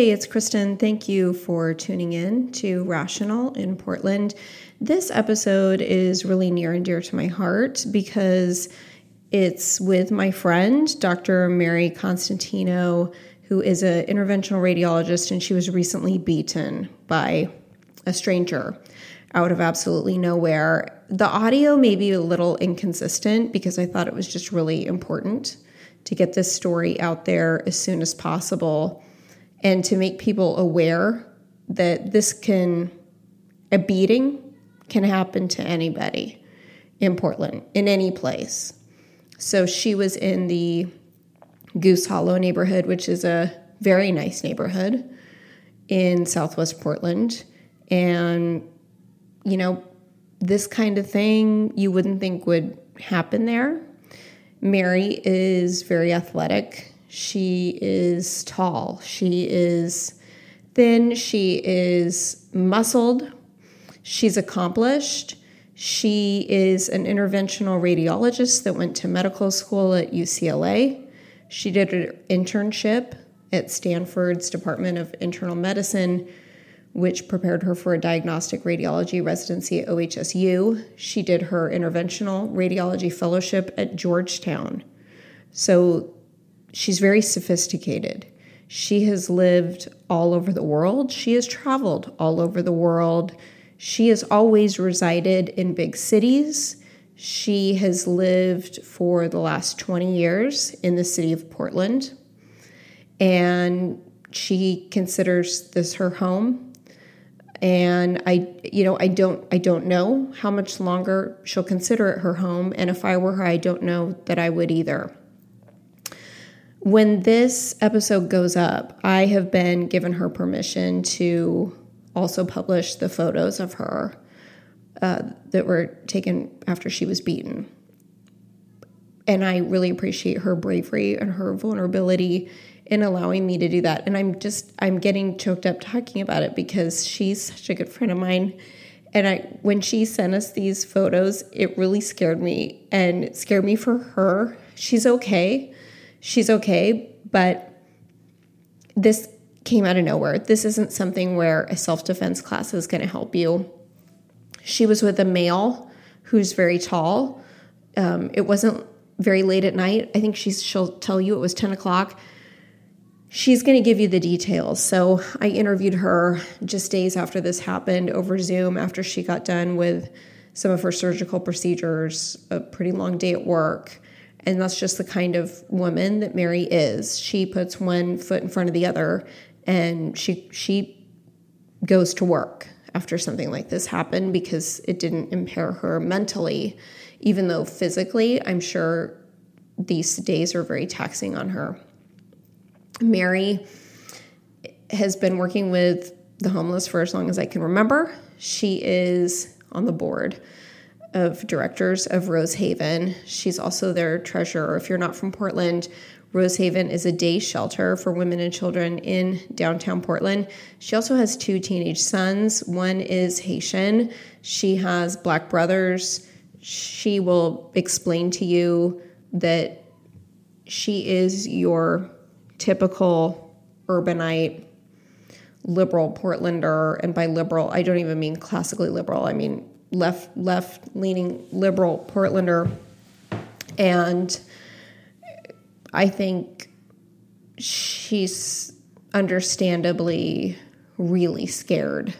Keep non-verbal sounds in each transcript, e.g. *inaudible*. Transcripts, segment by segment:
Hey, it's Kristen. Thank you for tuning in to Rational in Portland. This episode is really near and dear to my heart because it's with my friend, Dr. Mary Constantino, who is an interventional radiologist, and she was recently beaten by a stranger out of absolutely nowhere. The audio may be a little inconsistent because I thought it was just really important to get this story out there as soon as possible and to make people aware that this can, a beating can happen to anybody in Portland, in any place. So she was in the Goose Hollow neighborhood, which is a very nice neighborhood in Southwest Portland. And, you know, this kind of thing you wouldn't think would happen there. Mary is very athletic. She is tall. She is thin. She is muscled. She's accomplished. She is an interventional radiologist that went to medical school at UCLA. She did an internship at Stanford's Department of Internal Medicine, which prepared her for a diagnostic radiology residency at OHSU. She did her interventional radiology fellowship at Georgetown. So she's very sophisticated. She has lived all over the world. She has traveled all over the world. She has always resided in big cities. She has lived for the last 20 years in the city of Portland. And she considers this her home. And I you know, I don't I don't know how much longer she'll consider it her home. And if I were her, I don't know that I would either. When this episode goes up, I have been given her permission to also publish the photos of her uh, that were taken after she was beaten. And I really appreciate her bravery and her vulnerability in allowing me to do that. And I'm just, I'm getting choked up talking about it because she's such a good friend of mine. And I, when she sent us these photos, it really scared me and it scared me for her. She's okay she's okay, but this came out of nowhere. This isn't something where a self defense class is going to help you. She was with a male who's very tall. Um, it wasn't very late at night. I think she's, she'll tell you it was 10 o'clock. She's going to give you the details. So I interviewed her just days after this happened over Zoom after she got done with some of her surgical procedures, a pretty long day at work. And that's just the kind of woman that Mary is. She puts one foot in front of the other and she she goes to work after something like this happened because it didn't impair her mentally, even though physically, I'm sure these days are very taxing on her. Mary has been working with the homeless for as long as I can remember. She is on the board of directors of Rosehaven. She's also their treasurer. If you're not from Portland, Rosehaven is a day shelter for women and children in downtown Portland. She also has two teenage sons. One is Haitian, she has black brothers. She will explain to you that she is your typical urbanite liberal Portlander. And by liberal, I don't even mean classically liberal, I mean left left leaning liberal Portlander, and I think she's understandably really scared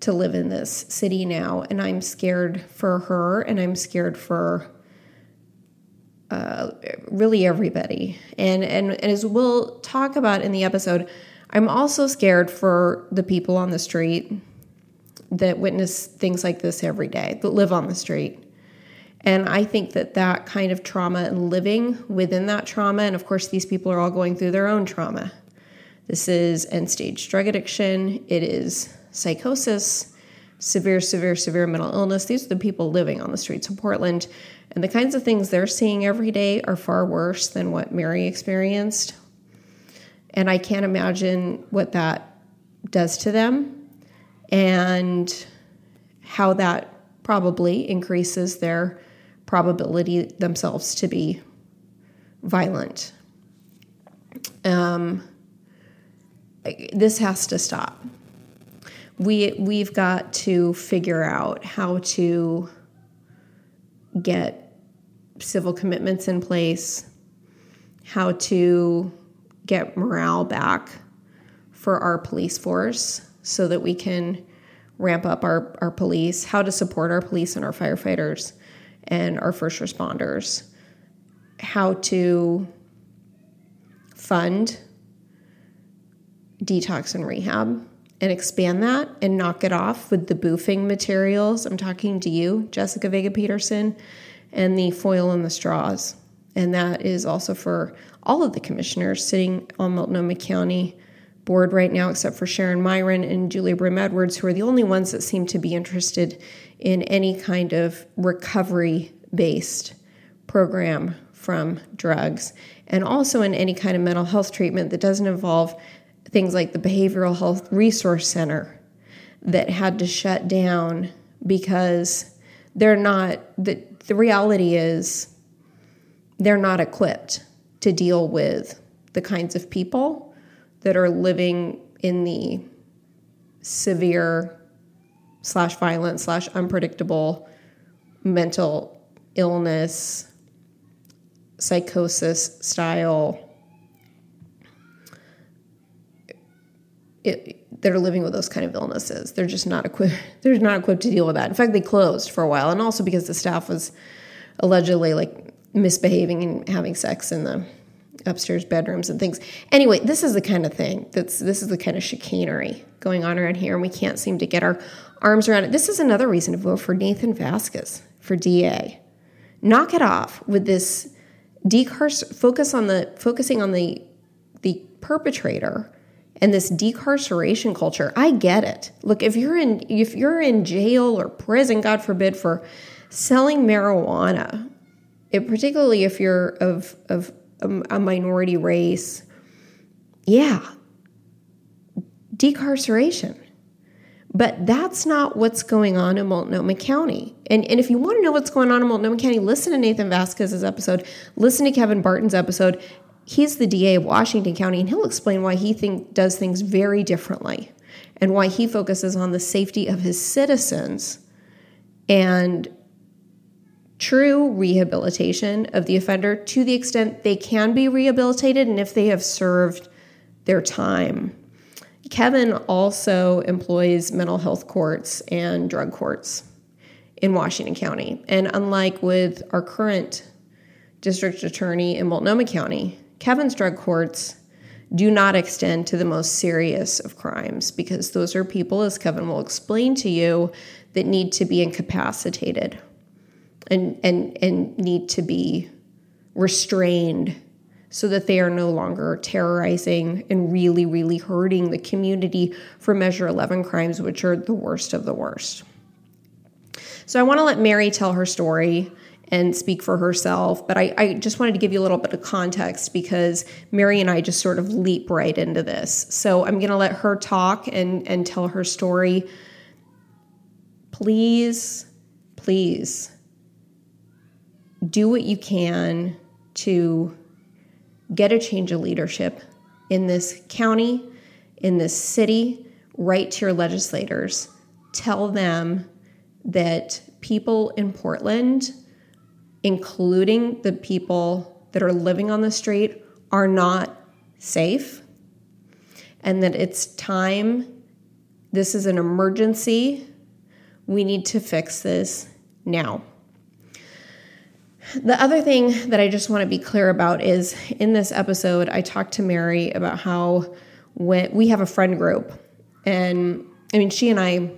to live in this city now, and I'm scared for her, and I'm scared for uh, really everybody. And, and and as we'll talk about in the episode, I'm also scared for the people on the street that witness things like this every day, that live on the street. And I think that that kind of trauma and living within that trauma, and of course, these people are all going through their own trauma. This is end stage drug addiction, it is psychosis, severe, severe, severe mental illness. These are the people living on the streets of Portland. And the kinds of things they're seeing every day are far worse than what Mary experienced. And I can't imagine what that does to them and how that probably increases their probability themselves to be violent. Um, this has to stop. We we've got to figure out how to get civil commitments in place, how to get morale back for our police force so that we can ramp up our, our police, how to support our police and our firefighters and our first responders, how to fund detox and rehab and expand that and knock it off with the boofing materials. I'm talking to you, Jessica Vega Pederson, and the foil and the straws. And that is also for all of the commissioners sitting on Multnomah County board right now, except for Sharon Meieran and Julia Brim Edwards, who are the only ones that seem to be interested in any kind of recovery based program from drugs, and also in any kind of mental health treatment that doesn't involve things like the Behavioral Health Resource Center that had to shut down because they're not, the, the reality is they're not equipped to deal with the kinds of people that are living in the severe slash violent slash unpredictable mental illness psychosis style it, that are living with those kind of illnesses. They're just not equipped. *laughs* They're not equipped to deal with that. In fact, they closed for a while, and also because the staff was allegedly like misbehaving and having sex in the upstairs bedrooms and things. Anyway, this is the kind of thing that's this is the kind of chicanery going on around here, and we can't seem to get our arms around it. This is another reason to vote for Nathan Vasquez for DA. Knock it off with this decar focus on the focusing on the the perpetrator and this decarceration culture. I get it. Look, if you're in if you're in jail or prison, God forbid, for selling marijuana, it, particularly if you're of of a, minority race, yeah, decarceration. But that's not what's going on in Multnomah County. And, and if you want to know what's going on in Multnomah County, listen to Nathan Vasquez's episode, listen to Kevin Barton's episode, he's the DA of Washington County, and he'll explain why he think, does things very differently and why he focuses on the safety of his citizens and true rehabilitation of the offender to the extent they can be rehabilitated and if they have served their time. Kevin also employs mental health courts and drug courts in Washington County. And unlike with our current district attorney in Multnomah County, Kevin's drug courts do not extend to the most serious of crimes because those are people, as Kevin will explain to you, that need to be incapacitated and, and, and need to be restrained so that they are no longer terrorizing and really, really hurting the community for Measure 11 crimes, which are the worst of the worst. So I want to let Mary tell her story and speak for herself. But I, I, just wanted to give you a little bit of context because Mary and I just sort of leap right into this. So I'm going to let her talk and, and tell her story. Please, please do what you can to get a change of leadership in this county, in this city. Write to your legislators. Tell them that people in Portland including the people that are living on the street, are not safe and that it's time. This is an emergency. We need to fix this now. The other thing that I just want to be clear about is in this episode, I talked to Mary about how when we have a friend group, and I mean, she and I,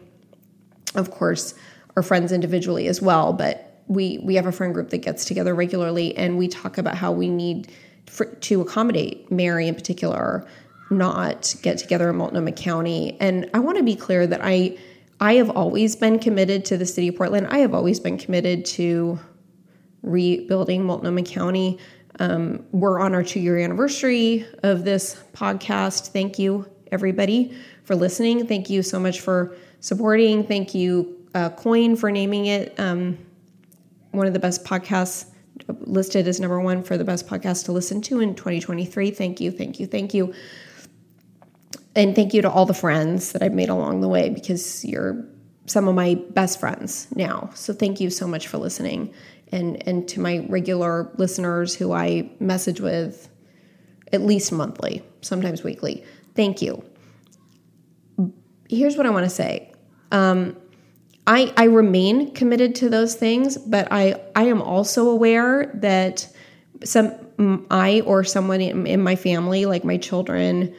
of course, are friends individually as well, but we we have a friend group that gets together regularly and we talk about how we need for, to accommodate Mary in particular not get together in Multnomah County. And I want to be clear that I I have always been committed to the city of Portland. I have always been committed to rebuilding Multnomah County um, we're on our two year anniversary of this podcast thank you everybody for listening thank you so much for supporting thank you uh, KOIN for naming it um, one of the best podcasts listed as number one for the best podcast to listen to in 2023. Thank you, thank you, thank you. and thank you to all the friends that I've made along the way because you're some of my best friends now. So thank you so much for listening. And and to my regular listeners who I message with at least monthly, sometimes weekly. Thank you. Here's what I want to say. Um, I, I remain committed to those things, but I, I am also aware that some I or someone in, in my family, like my children,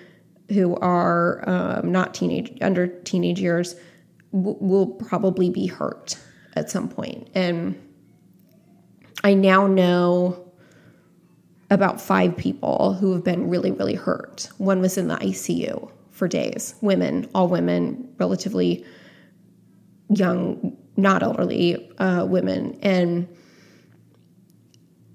who are um, not teenage under teenage years, w- will probably be hurt at some point. And I now know about five people who have been really, really hurt. One was in the ICU for days. Women, all women, relatively young, not elderly uh, women. And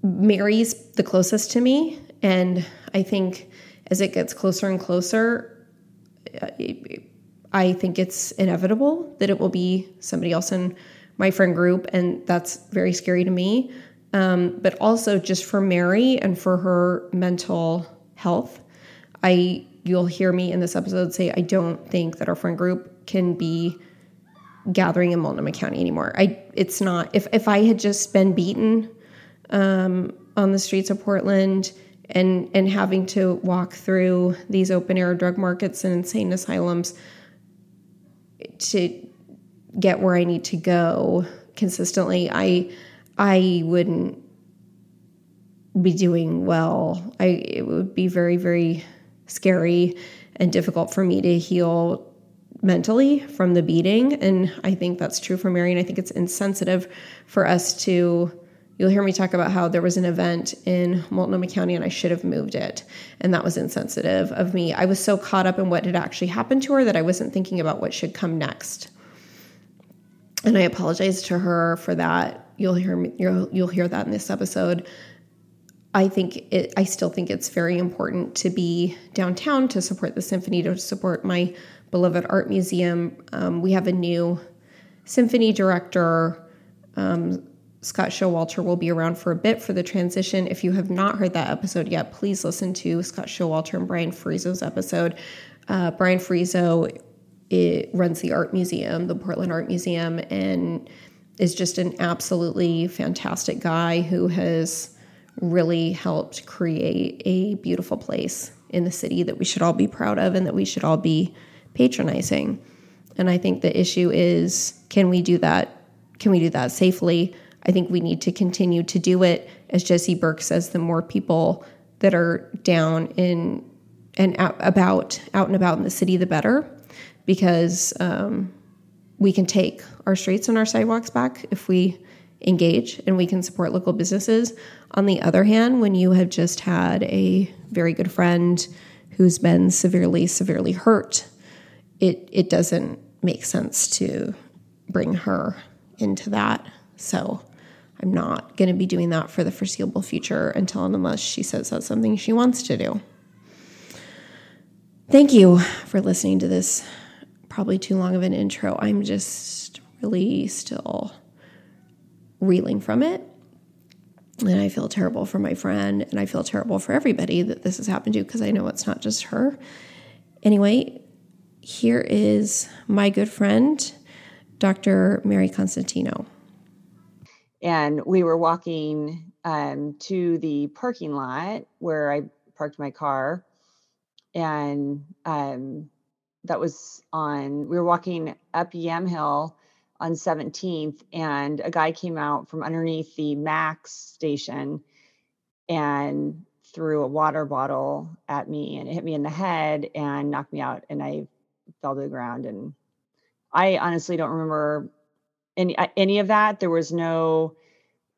Mary's the closest to me. And I think as it gets closer and closer, uh, I think it's inevitable that it will be somebody else in my friend group. And that's very scary to me. Um, but also just for Mary and for her mental health. I you'll hear me in this episode say I don't think that our friend group can be gathering in Multnomah County anymore. I it's not if if I had just been beaten um, on the streets of Portland and and having to walk through these open air drug markets and insane asylums to get where I need to go consistently, I I wouldn't be doing well. I it would be very very scary and difficult for me to heal mentally from the beating. And I think that's true for Mary. And I think it's insensitive for us to. You'll hear me talk about how there was an event in Multnomah County and I should have moved it. And that was insensitive of me. I was so caught up in what had actually happened to her that I wasn't thinking about what should come next. And I apologize to her for that. You'll hear me, you'll, you'll hear that in this episode. I think it, I still think it's very important to be downtown to support the symphony, to support my beloved art museum. Um, we have a new symphony director. Um, Scott Showalter will be around for a bit for the transition. If you have not heard that episode yet, please listen to Scott Showalter and Brian Ferriso's episode. Uh, Brian Ferriso it runs the art museum, the Portland Art Museum, and is just an absolutely fantastic guy who has really helped create a beautiful place in the city that we should all be proud of and that we should all be patronizing. And I think the issue is can we do that? Can we do that safely? I think we need to continue to do it. As Jesse Burke says, the more people that are down in and out, about out and about in the city, the better, because um, we can take our streets and our sidewalks back if we engage and we can support local businesses. On the other hand, when you have just had a very good friend who's been severely, severely hurt, it it doesn't make sense to bring her into that. So I'm not going to be doing that for the foreseeable future until and unless she says that's something she wants to do. Thank you for listening to this probably too long of an intro. I'm just really still reeling from it. And I feel terrible for my friend, and I feel terrible for everybody that this has happened to because I know it's not just her. Anyway, here is my good friend, Dr. Mary Constantino. And we were walking um, to the parking lot where I parked my car. And um, that was on, we were walking up Yamhill on 17th and a guy came out from underneath the max station and threw a water bottle at me and it hit me in the head and knocked me out and i fell to the ground and i honestly don't remember any uh, any of that. There was no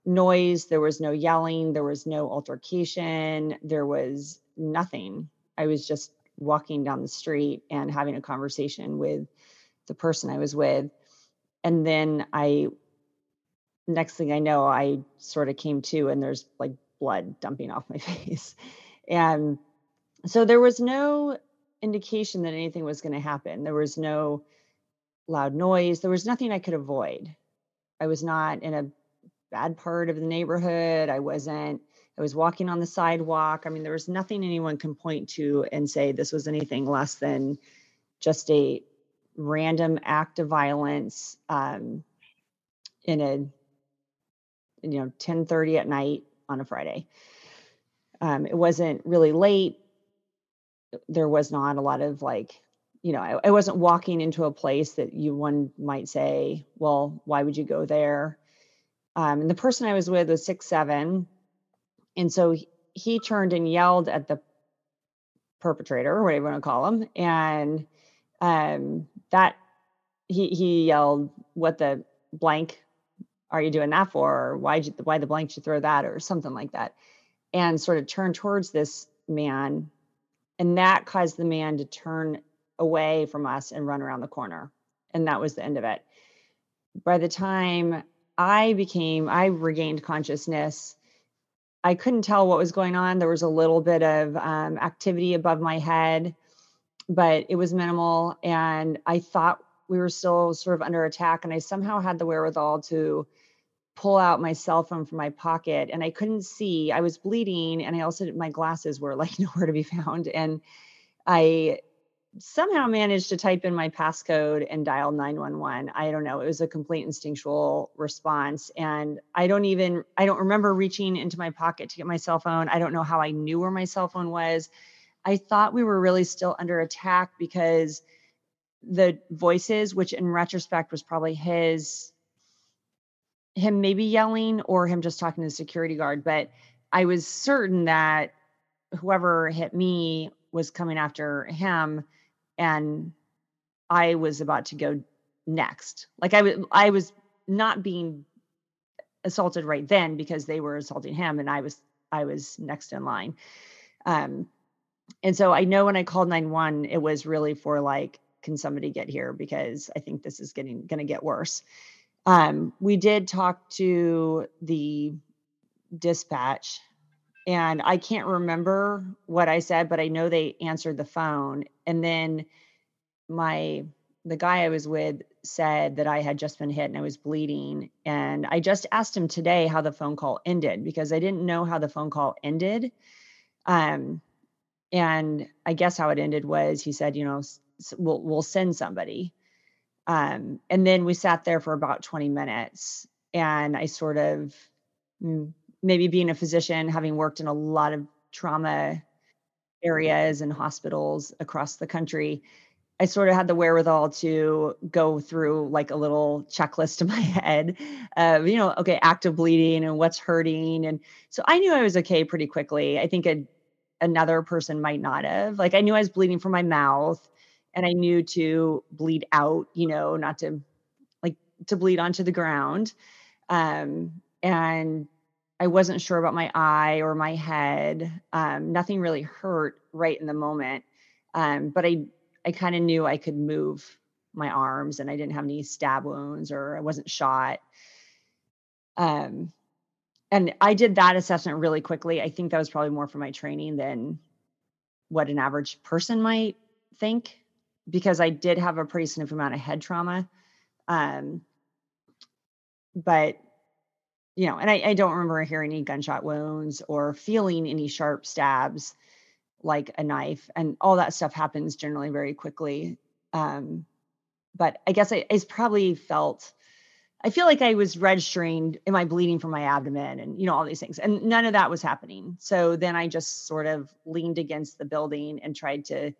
noise there was no yelling there was no altercation there was nothing. I was just walking down the street and having a conversation with the person i was with and then I, next thing I know, I sort of came to and there's like blood dumping off my *laughs* face. And so there was no indication that anything was going to happen. There was no loud noise. There was nothing I could avoid. I was not in a bad part of the neighborhood. I wasn't I was walking on the sidewalk. I mean, there was nothing anyone can point to and say this was anything less than just a random act of violence um, in a you know 10:30 at night on a Friday. Um, it wasn't really late. There was not a lot of like, you know, I, I wasn't walking into a place that you one might say, well, why would you go there? Um, and the person I was with was six seven, and so he, he turned and yelled at the perpetrator, or whatever you want to call him, and um, that he he yelled, "What the blank are you doing that for? Or why why the blank you throw that, or something like that?" And sort of turned towards this man, and that caused the man to turn away from us and run around the corner, and that was the end of it. By the time I became, I regained consciousness. I couldn't tell what was going on. There was a little bit of um, activity above my head but it was minimal. And I thought we were still sort of under attack. And I somehow had the wherewithal to pull out my cell phone from my pocket and I couldn't see. I was bleeding and I also my glasses were like *laughs* nowhere to be found. And I somehow managed to type in my passcode and dial 911. I don't know. It was a complete instinctual response. And I don't even, I don't remember reaching into my pocket to get my cell phone. I don't know how I knew where my cell phone was. I thought we were really still under attack because the voices, which in retrospect was probably his, him maybe yelling or him just talking to the security guard, but I was certain that whoever hit me was coming after him and I was about to go next. Like I was I was not being assaulted right then because they were assaulting him and I was I was next in line. Um and so I know when I called 911, it was really for like, can somebody get here? Because I think this is getting going to get worse. Um, we did talk to the dispatch, and I can't remember what I said, but I know they answered the phone. And then my the guy I was with said that I had just been hit and I was bleeding. And I just asked him today how the phone call ended because I didn't know how the phone call ended. Um, and I guess how it ended was he said, you know, we'll we'll send somebody. Um, and then we sat there for about 20 minutes, and I sort of maybe being a physician, having worked in a lot of trauma areas and hospitals across the country, I sort of had the wherewithal to go through like a little checklist *laughs* in my head of, you know, okay, active bleeding and what's hurting. And so I knew I was okay pretty quickly. I think a another person might not have. Like I knew I was bleeding from my mouth and I knew to bleed out, you know, not to like to bleed onto the ground. Um, and I wasn't sure about my eye or my head. Um, nothing really hurt right in the moment. Um, but I I kind of knew I could move my arms and I didn't have any stab wounds or I wasn't shot. Um, and I did that assessment really quickly. I think that was probably more for my training than what an average person might think, because I did have a pretty significant amount of head trauma. Um, but you know, and I, I don't remember hearing any gunshot wounds or feeling any sharp stabs like a knife, and all that stuff happens generally very quickly. Um, but I guess I, probably felt I feel like I was registering, am I bleeding from my abdomen and, you know, all these things. And none of that was happening. So then I just sort of leaned against the building and tried to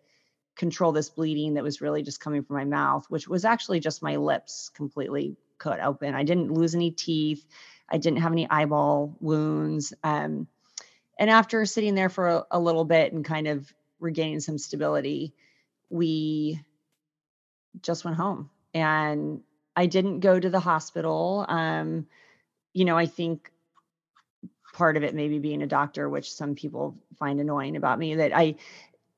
control this bleeding that was really just coming from my mouth, which was actually just my lips completely cut open. I didn't lose any teeth. I didn't have any eyeball wounds. Um, and after sitting there for a, a little bit and kind of regaining some stability, we just went home. And I didn't go to the hospital. Um, you know, I think part of it maybe being a doctor, which some people find annoying about me, that I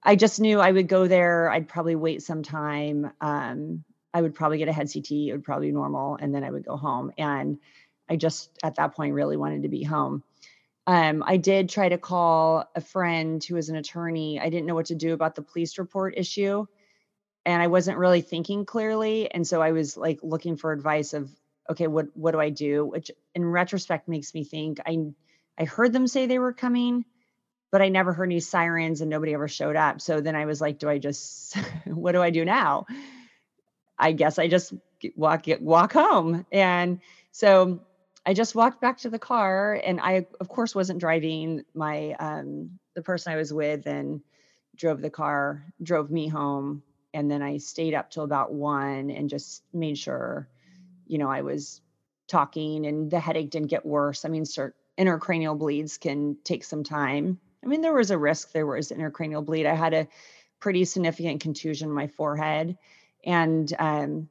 I just knew I would go there. I'd probably wait some time. Um, I would probably get a head CT. It would probably be normal, and then I would go home. And I just at that point really wanted to be home. Um, I did try to call a friend who was an attorney. I didn't know what to do about the police report issue and I wasn't really thinking clearly. And so I was like looking for advice of, okay, what what do I do? Which in retrospect makes me think I I heard them say they were coming, but I never heard any sirens and nobody ever showed up. So then I was like, do I just, *laughs* what do I do now? I guess I just walk walk home. And so I just walked back to the car and I of course wasn't driving my um the person I was with and drove the car, drove me home and then I stayed up till about 1 and just made sure you know I was talking and the headache didn't get worse. I mean, cert- intracranial bleeds can take some time. I mean, there was a risk there was intracranial bleed. I had a pretty significant contusion in my forehead. And um,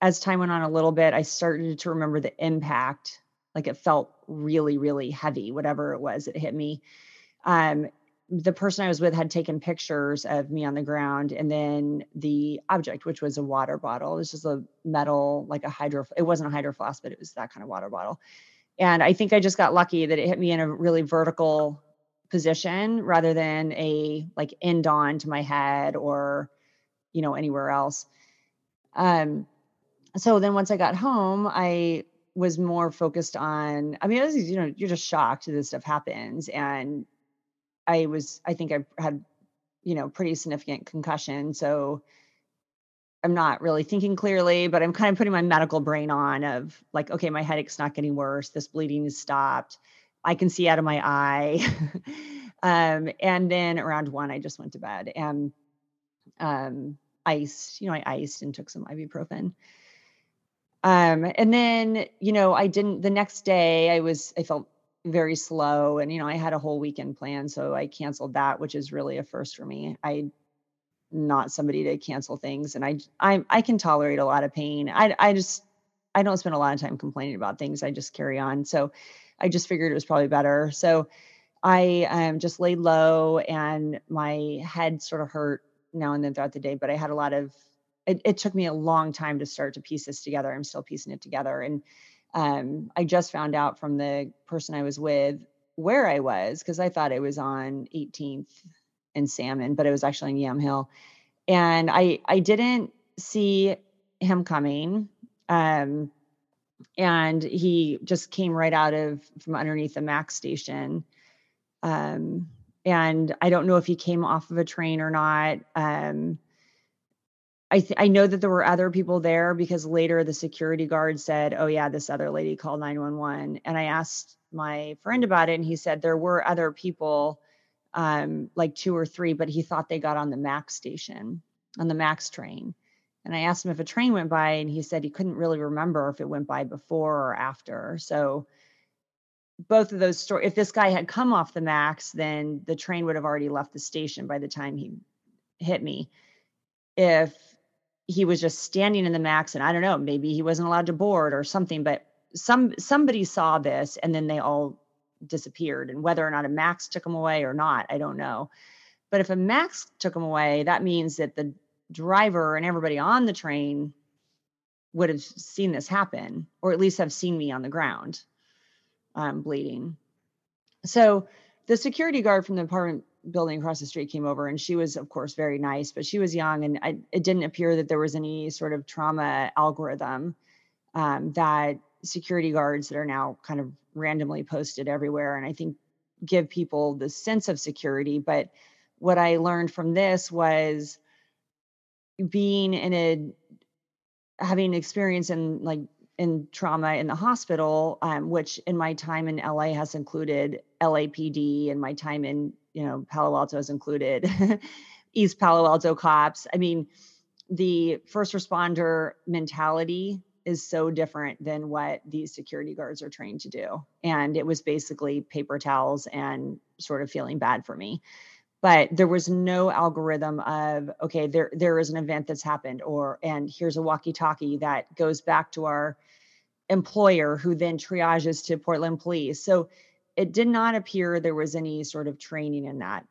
as time went on a little bit, I started to remember the impact. Like it felt really, really heavy, whatever it was, it hit me. Um, the person I was with had taken pictures of me on the ground, and then the object, which was a water bottle, was just a metal, like a hydro. It wasn't a hydro flask, but it was that kind of water bottle. And I think I just got lucky that it hit me in a really vertical position rather than a like end on to my head or, you know, anywhere else. Um, so then once I got home, I was more focused on, I mean, was, you know, you're just shocked that this stuff happens. And I was, I think I had, you know, pretty significant concussion. So I'm not really thinking clearly, but I'm kind of putting my medical brain on of like, okay, my headache's not getting worse. This bleeding is stopped. I can see out of my eye. *laughs* um, and then around one, I just went to bed and um, iced, you know, I iced and took some ibuprofen. Um, and then, you know, I didn't, the next day I was, I felt very slow and, you know, I had a whole weekend plan. So I canceled that, which is really a first for me. I, not somebody to cancel things and I, I, I can tolerate a lot of pain. I, I just, I don't spend a lot of time complaining about things. I just carry on. So I just figured it was probably better. So I um, just laid low and my head sort of hurt now and then throughout the day, but I had a lot of it, it, took me a long time to start to piece this together. I'm still piecing it together. And um, I just found out from the person I was with where I was because I thought it was on 18th and Salmon, but it was actually in Yamhill. And I I didn't see him coming. Um, and he just came right out of from underneath the Max station. Um, and I don't know if he came off of a train or not. Um, I th- I know that there were other people there because later the security guard said, "Oh yeah, this other lady called 911." And I asked my friend about it and he said there were other people um like two or three, but he thought they got on the Max station, on the Max train. And I asked him if a train went by and he said he couldn't really remember if it went by before or after. So both of those stories if this guy had come off the Max, then the train would have already left the station by the time he hit me. If he was just standing in the max and i don't know maybe he wasn't allowed to board or something but some somebody saw this and then they all disappeared and whether or not a max took him away or not i don't know. But if a max took him away that means that the driver and everybody on the train would have seen this happen or at least have seen me on the ground um, bleeding. So the security guard from the apartment building across the street came over and she was of course very nice but she was young and I, it didn't appear that there was any sort of trauma algorithm um, that security guards that are now kind of randomly posted everywhere and i think give people the sense of security but what i learned from this was being in a having experience in like in trauma in the hospital um, which in my time in la has included lapd and my time in you know, Palo Alto is included, *laughs* East Palo Alto cops. I mean, the first responder mentality is so different than what these security guards are trained to do. And it was basically paper towels and sort of feeling bad for me. But there was no algorithm of okay, there there is an event that's happened, or and here's a walkie-talkie that goes back to our employer who then triages to Portland police. So it did not appear there was any sort of training in that.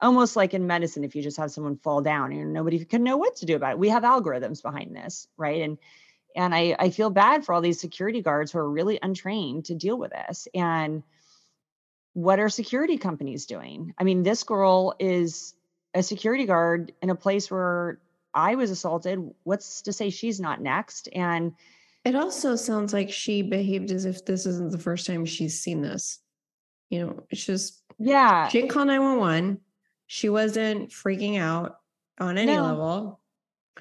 Almost like in medicine, if you just have someone fall down and nobody can know what to do about it. We have algorithms behind this, right? And and I, I feel bad for all these security guards who are really untrained to deal with this. And what are security companies doing? I mean, this girl is a security guard in a place where I was assaulted. What's to say she's not next? And it also sounds like she behaved as if this isn't the first time she's seen this. You know, it's just Yeah. she didn't call 911. She wasn't freaking out on any No. level.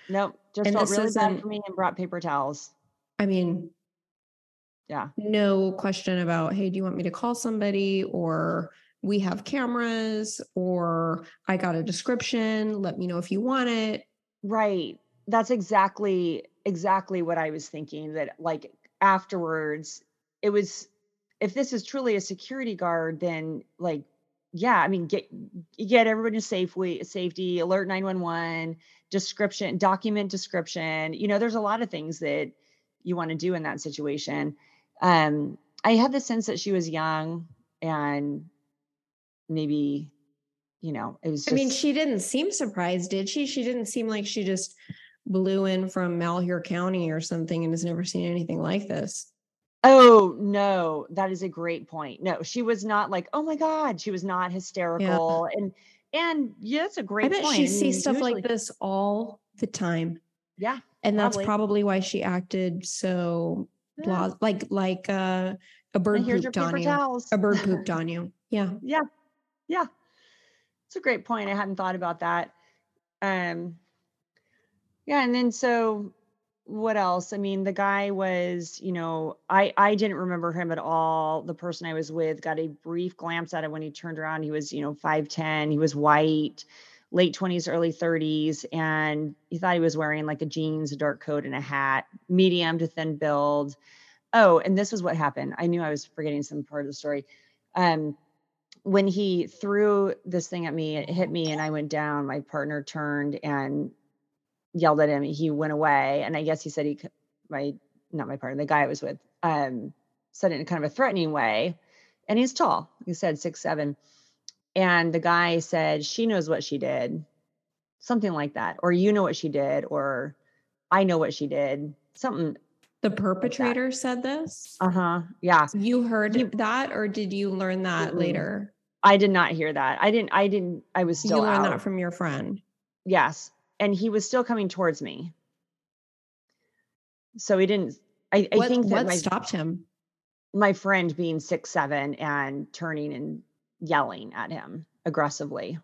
Nope. Just And felt really bad for me and brought paper towels. I mean, Yeah. no question about, hey, do you want me to call somebody? Or we have cameras, or I got a description. Let me know if you want it. Right. That's exactly exactly what I was thinking that like afterwards it was if this is truly a security guard then like yeah, I mean get get everybody to safely safety, alert 911, description, document description. You know, there's a lot of things that you want to do in that situation. Um I had the sense that she was young and maybe you know, it was just I mean, she didn't seem surprised, did she? She didn't seem like she just blew in from Malheur County or something and has never seen anything like this. Oh, no, that is a great point. No, she was not like, "Oh my god," she was not hysterical and and yeah, that's a I great bet point. she I sees stuff usually like this all the time. Yeah, And that's Probably. probably why she acted so yeah. blah like like uh, a bird And here's your pooped on paper you. towels. A bird *laughs* pooped on you. Yeah. Yeah. Yeah. It's a great point. I hadn't thought about that. Um yeah, and then so what else? I mean, the guy was, you know, I I didn't remember him at all. The person I was with got a brief glance at him when he turned around. He was, you know, 5'10, he was white, late 20s, early 30s, and he thought he was wearing like a jeans, a dark coat, and a hat, medium to thin build. Oh, and this was what happened. I knew I was forgetting some part of the story. Um, when he threw this thing at me, it hit me, and I went down. My partner turned and yelled at him. He went away, and I guess he said he, my not my partner, the guy I was with, um, said it in kind of a threatening way. And he's tall. He said six seven, and the guy said she knows what she did, something like that, or you know what she did, or I know what she did, something. The perpetrator said this. Uh huh. Yeah. You heard He- that, or did you learn that Mm-mm. later? I did not hear that. I didn't. I didn't. I was you still learned out. that from your friend. Yes. And he was still coming towards me. So he didn't I, I think that what my stopped him? my friend being six seven and turning and yelling at him aggressively.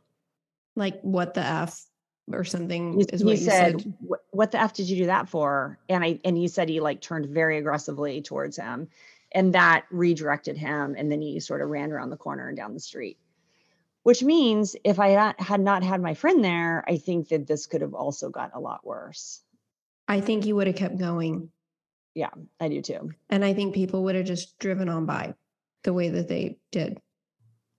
Like what the f or something He, is he what you said, said. "What what the f did you do that for?" And I and he said he like turned very aggressively towards him, and that redirected him, and then he sort of ran around the corner and down the street. Which means if I not, had not had my friend there, I think that this could have also got a lot worse. I think you would have kept going, Yeah, I do too. and I think people would have just driven on by the way that they did.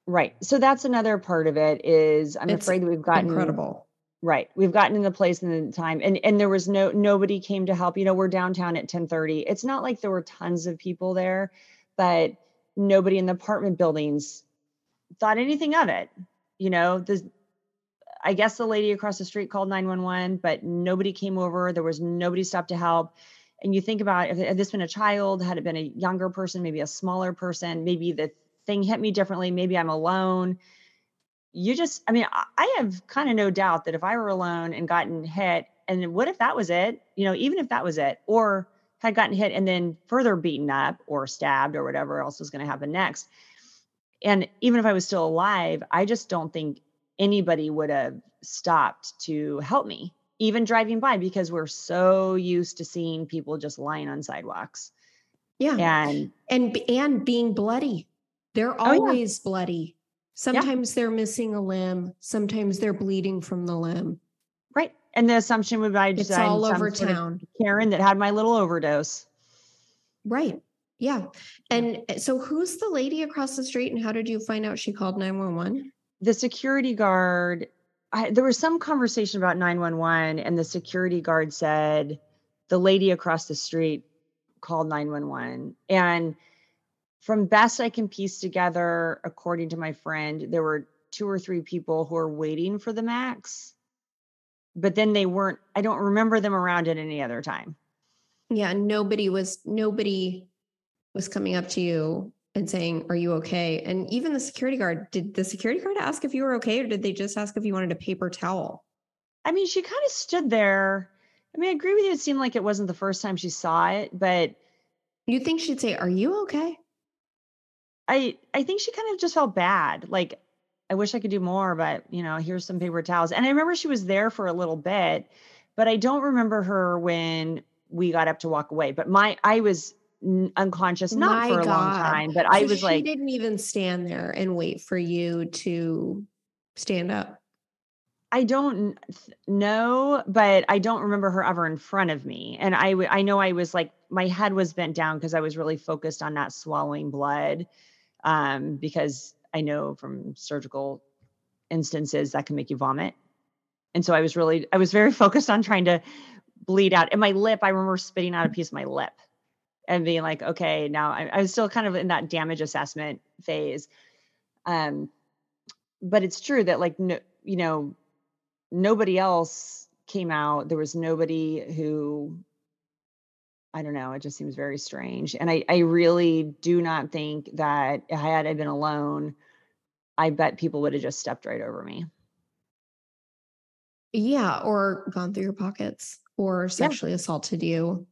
Right. So that's another part of it is I'm It's afraid that we've gotten Incredible. right. We've gotten in the place and the time and and there was no nobody came to help. You know, we're downtown at 1030. It's not like there were tons of people there, but nobody in the apartment buildings thought anything of it. You know, the I guess the lady across the street called 911, but nobody came over. There was nobody stopped to help. And you think about if had this been a child, had it been a younger person, maybe a smaller person, maybe the thing hit me differently, maybe I'm alone. You just, I mean, I- I have kind of no doubt that if I were alone and gotten hit, and what if that was it? You know, even if that was it, or had gotten hit and then further beaten up or stabbed or whatever else was going to happen next. And even if I was still alive, I just don't think anybody would have stopped to help me, even driving by, because we're so used to seeing people just lying on sidewalks. Yeah. And and and being bloody. They're Oh, yeah. always bloody. Sometimes they're missing a limb. Sometimes they're bleeding from the limb. right. And the assumption would be It's all over town. Karen that had my little overdose. Right. Yeah. And uh, so who's the lady across the street and how did you find out she called 911? the security guard I, there was some conversation about 911 and the security guard said the lady across the street called 911 and from best i can piece together according to my friend there were two or three people who were waiting for the max but then they weren't i don't remember them around at any other time Yeah, nobody was nobody was coming up to you and saying, "Are you okay?" And even the security guard, did the security guard ask if you were okay or did they just ask if you wanted a paper towel? i mean she kind of stood there i mean i agree with you it seemed like it wasn't the first time she saw it but You think she'd say, "Are you okay?" I I think she kind of just felt bad. Like I wish I could do more, but you know, here's some paper towels. And I remember she was there for a little bit, but I don't remember her when we got up to walk away. But my I was unconscious not my for a God. long time, but so I was she like didn't even stand there and wait for you to stand up. I don't know, but I don't remember her ever in front of me. And I, I know I was like, my head was bent down because I was really focused on not swallowing blood. Um, because I know from surgical instances that can make you vomit. And so I was really, I was very *laughs* focused on trying to bleed out. And my lip, I remember spitting out a piece of my lip and being like, okay, now I, I was still kind of in that damage assessment phase. Um, but it's true that like, no, you know, nobody else came out. There was nobody who I don't know, it just seems very strange. And I, I really do not think that had I been alone, I bet people would have just stepped right over me. Yeah, or gone through your pockets or sexually yeah. assaulted you.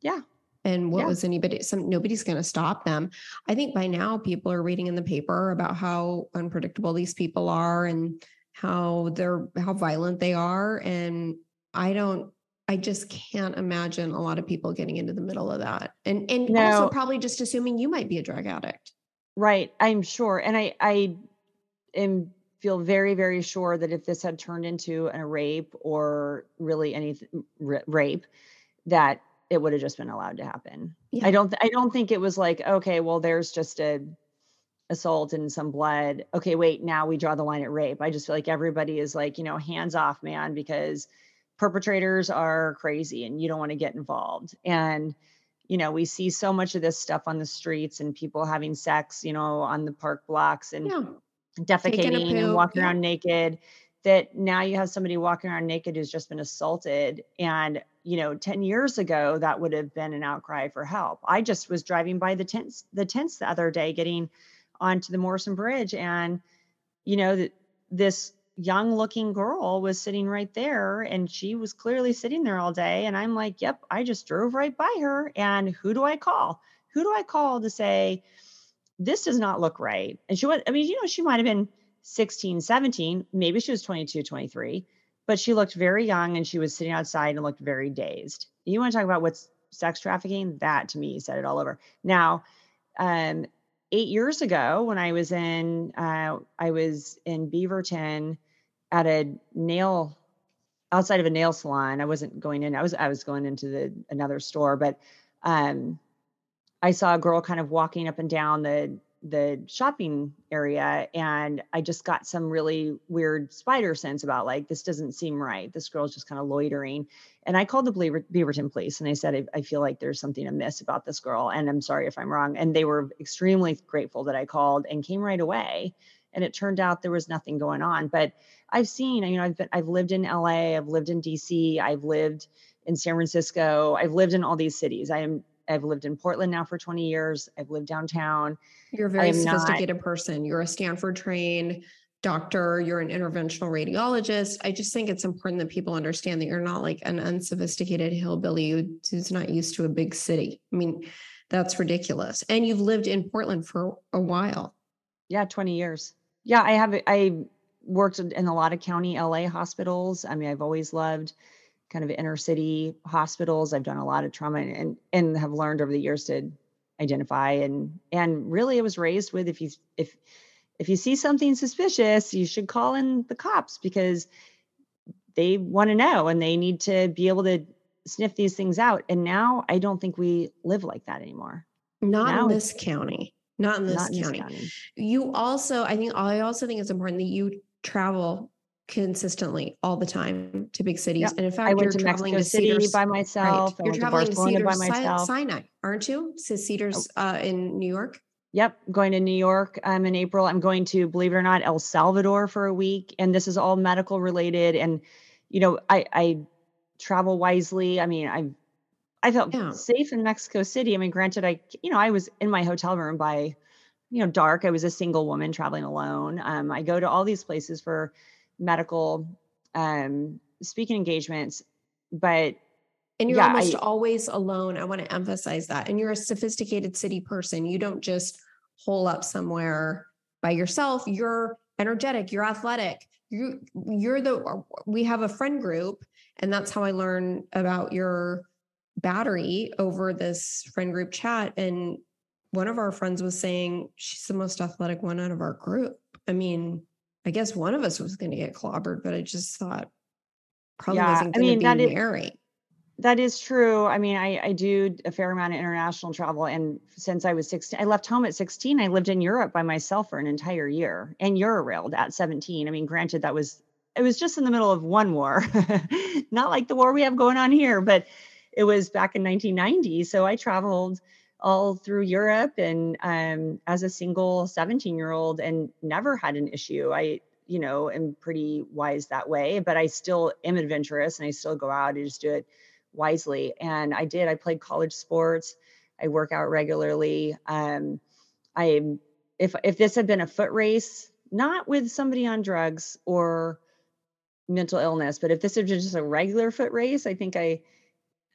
Yeah. And what yeah. was anybody some nobody's gonna stop them. I think by now people are reading in the paper about how unpredictable these people are and how they're how violent they are and i don't i just can't imagine a lot of people getting into the middle of that and and no. also probably just assuming you might be a drug addict right i'm sure and i i am feel very very sure that if this had turned into a rape or really any rape that it would have just been allowed to happen yeah. i don't i don't think it was like okay well there's just a assault and some blood. Okay, wait, now we draw the line at rape. I just feel like everybody is like, you know, hands off, man, because perpetrators are crazy and you don't want to get involved. And, you know, we see so much of this stuff on the streets and people having sex, you know, on the park blocks and yeah. defecating and walking yeah. around naked. That now you have somebody walking around naked who's just been assaulted. And, you know, 10 years ago, that would have been an outcry for help. I just was driving by the tents, the tents the other day getting onto the Morrison Bridge. And, you know, this young looking girl was sitting right there and she was clearly sitting there all day. And I'm like, yep, I just drove right by her. And who do I call? Who do I call to say, this does not look right? And she was, I mean, you know, she might have been 16, 17, maybe she was 22, 23, but she looked very young and she was sitting outside and looked very dazed. You want to talk about what's sex trafficking? That to me said it all over. Now, um, eight years ago when I was in uh, I was in Beaverton at a nail outside of a nail salon. I wasn't going in. I was I was going into the another store, but um, I saw a girl kind of walking up and down the the shopping area and I just got some really weird spider sense about like this doesn't seem right. This girl's just kind of loitering. And I called the Beaver- Beaverton police and I said I, I, feel like there's something amiss about this girl and I'm sorry if I'm wrong. And they were extremely grateful that I called and came right away. And it turned out there was nothing going on. But I've seen, you know, I've been I've lived in LA, I've lived in DC, I've lived in San Francisco, I've lived in all these cities. I am I've lived in Portland now for 20 years. I've lived downtown. You're a very sophisticated not, person. You're a Stanford trained doctor, you're an interventional radiologist. I just think it's important that people understand that you're not like an unsophisticated hillbilly who's not used to a big city. I mean, that's ridiculous. And you've lived in Portland for a while. Yeah, 20 years. Yeah, I have I worked in a lot of county LA hospitals. I mean, I've always loved kind of inner city hospitals. I've done a lot of trauma and and have learned over the years to identify and and really I was raised with if you if if you see something suspicious, you should call in the cops because they want to know and they need to be able to sniff these things out. And now I don't think we live like that anymore. Not now in this county. Not in this, not county. In this county. You also, I think I also think it's important that you travel consistently all the time to big cities. Yep. And in fact, I went you're to traveling Mexico to Cedars by myself. Right. You're traveling to, Cedars by myself. Sinai, aren't you? To Cedars oh. uh, in New York. Yep, going to New York. I'm in April. I'm going to, believe it or not, El Salvador for a week, and this is all medical related. And you know, I, I travel wisely. I mean, I I felt yeah. safe in Mexico City. I mean, granted, I you know I was in my hotel room by you know dark. I was a single woman traveling alone. Um, I go to all these places for medical um, speaking engagements, but and you're yeah, almost I, always alone. I want to emphasize that. And you're a sophisticated city person. You don't just hole up somewhere by yourself. You're energetic, you're athletic. You you're the we have a friend group and that's how I learned about your battery over this friend group chat and one of our friends was saying she's the most athletic one out of our group. I mean, I guess one of us was going to get clobbered, but I just thought probably yeah, wasn't going to be Mary. That is true. I mean, I, I do a fair amount of international travel. And since I was 16, I left home at 16. I lived in Europe by myself for an entire year and Eurailed at 17. I mean, granted, that was, it was just in the middle of one war, *laughs* not like the war we have going on here, but it was back in 1990. So I traveled all through Europe and um, as a single 17 year old and never had an issue. I, you know, am pretty wise that way, but I still am adventurous and I still go out and just do it wisely. And I did, I played college sports. I work out regularly. Um, I, if, if this had been a foot race, not with somebody on drugs or mental illness, but if this had been just a regular foot race, I think I,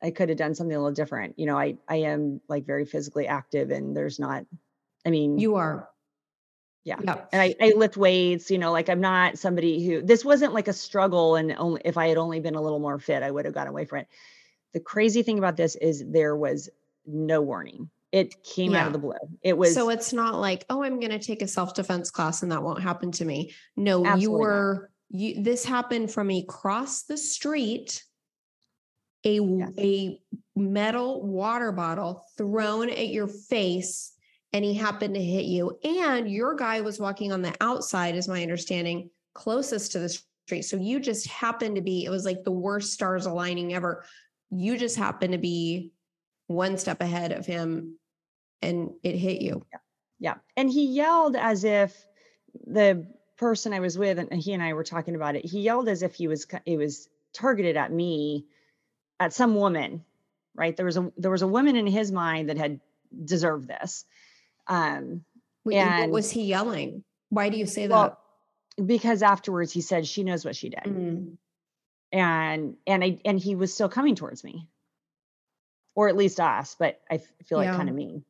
I could have done something a little different. You know, I I am like very physically active and there's not I mean You are. Yeah. Yep. And I, I lift weights, you know, like I'm not somebody who this wasn't like a struggle and only if I had only been a little more fit, I would have gotten away from it. The crazy thing about this is there was no warning. It came yeah. out of the blue. It was so it's not like, oh, I'm gonna take a self-defense class and that won't happen to me. No, you were not. you this happened from across the street a yes. a metal water bottle thrown at your face and he happened to hit you and your guy was walking on the outside is my understanding closest to the street so you just happened to be it was like the worst stars aligning ever you just happened to be one step ahead of him and it hit you yeah, yeah. and he yelled as if the person i was with and he and i were talking about it he yelled as if he was it was targeted at me at some woman, right? There was a there was a woman in his mind that had deserved this. Um, Wait, and what was he yelling? Why do you say well, that? Because afterwards he said she knows what she did, mm. and and I and he was still coming towards me, or at least us, but I feel like yeah. kind of mean.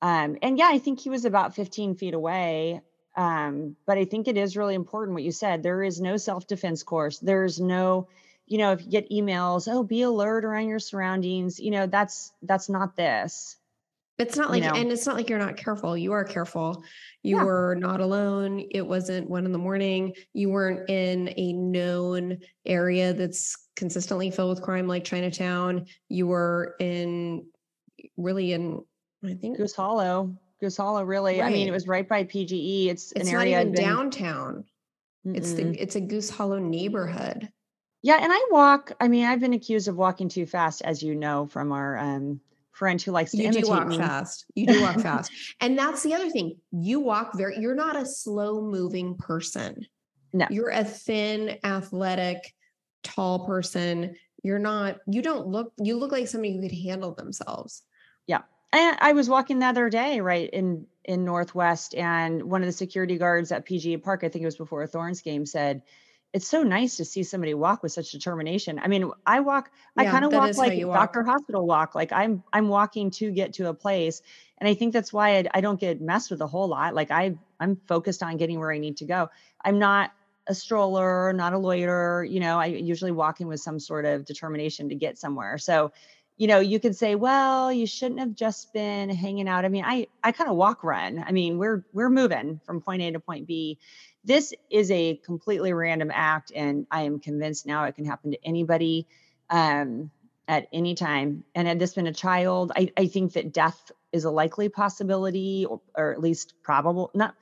Um, and yeah, I think he was about 15 feet away. Um, but I think it is really important what you said. There is no self defense course. There's no you know, if you get emails, oh, be alert around your surroundings, you know, that's that's not this. It's not like, you know? and it's not like you're not careful. You are careful. You yeah. were not alone. It wasn't one in the morning. You weren't in a known area that's consistently filled with crime like Chinatown. You were in really in, I think, Goose Hollow. Goose Hollow, really. Right. I mean, it was right by PGE. It's, it's an area not even downtown. Mm-mm. It's the it's a Goose Hollow neighborhood. Yeah, and I walk. I mean, I've been accused of walking too fast, as you know from our um, friend who likes to you do walk me. fast. You do walk *laughs* fast, and that's the other thing. You walk very. You're not a slow moving person. No, you're a thin, athletic, tall person. You're not. You don't look. You look like somebody who could handle themselves. Yeah, I, I was walking the other day, right in in Northwest, and one of the security guards at PGE Park, I think it was before a Thorns game, said it's so nice to see somebody walk with such determination. I mean, I walk, yeah, I kind of walk like doctor hospital walk. Like I'm, I'm walking to get to a place. And I think that's why I, I don't get messed with a whole lot. Like I, I'm focused on getting where I need to go. I'm not a stroller, not a loiter. You know, I usually walk in with some sort of determination to get somewhere. So, you know, you could say, well, you shouldn't have just been hanging out. I mean, I, I kind of walk run. I mean, we're, we're moving from point A to point B this is a completely random act, and I am convinced now it can happen to anybody um, at any time. And had this been a child, I, I think that death is a likely possibility, or, or at least probable. Not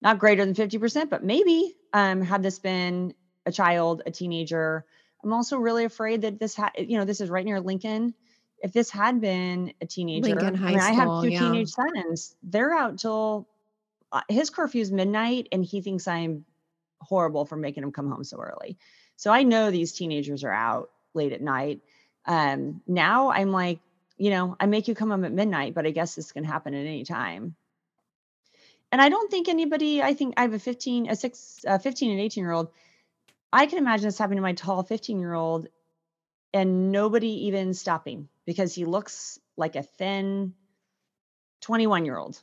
not greater than fifty percent, but maybe. Um, had this been a child, a teenager, I'm also really afraid that this had, you know, this is right near Lincoln. If this had been a teenager, Lincoln High I, mean, School, I have two yeah. teenage sons. They're out till his curfew is midnight and he thinks I'm horrible for making him come home so early. So I know these teenagers are out late at night. Um, now I'm like, you know, I make you come home at midnight, but I guess this can happen at any time. And I don't think anybody, I think I have a 15, a six, a 15 and 18 year old. I can imagine this happening to my tall 15 year old and nobody even stopping because he looks like a thin 21 year old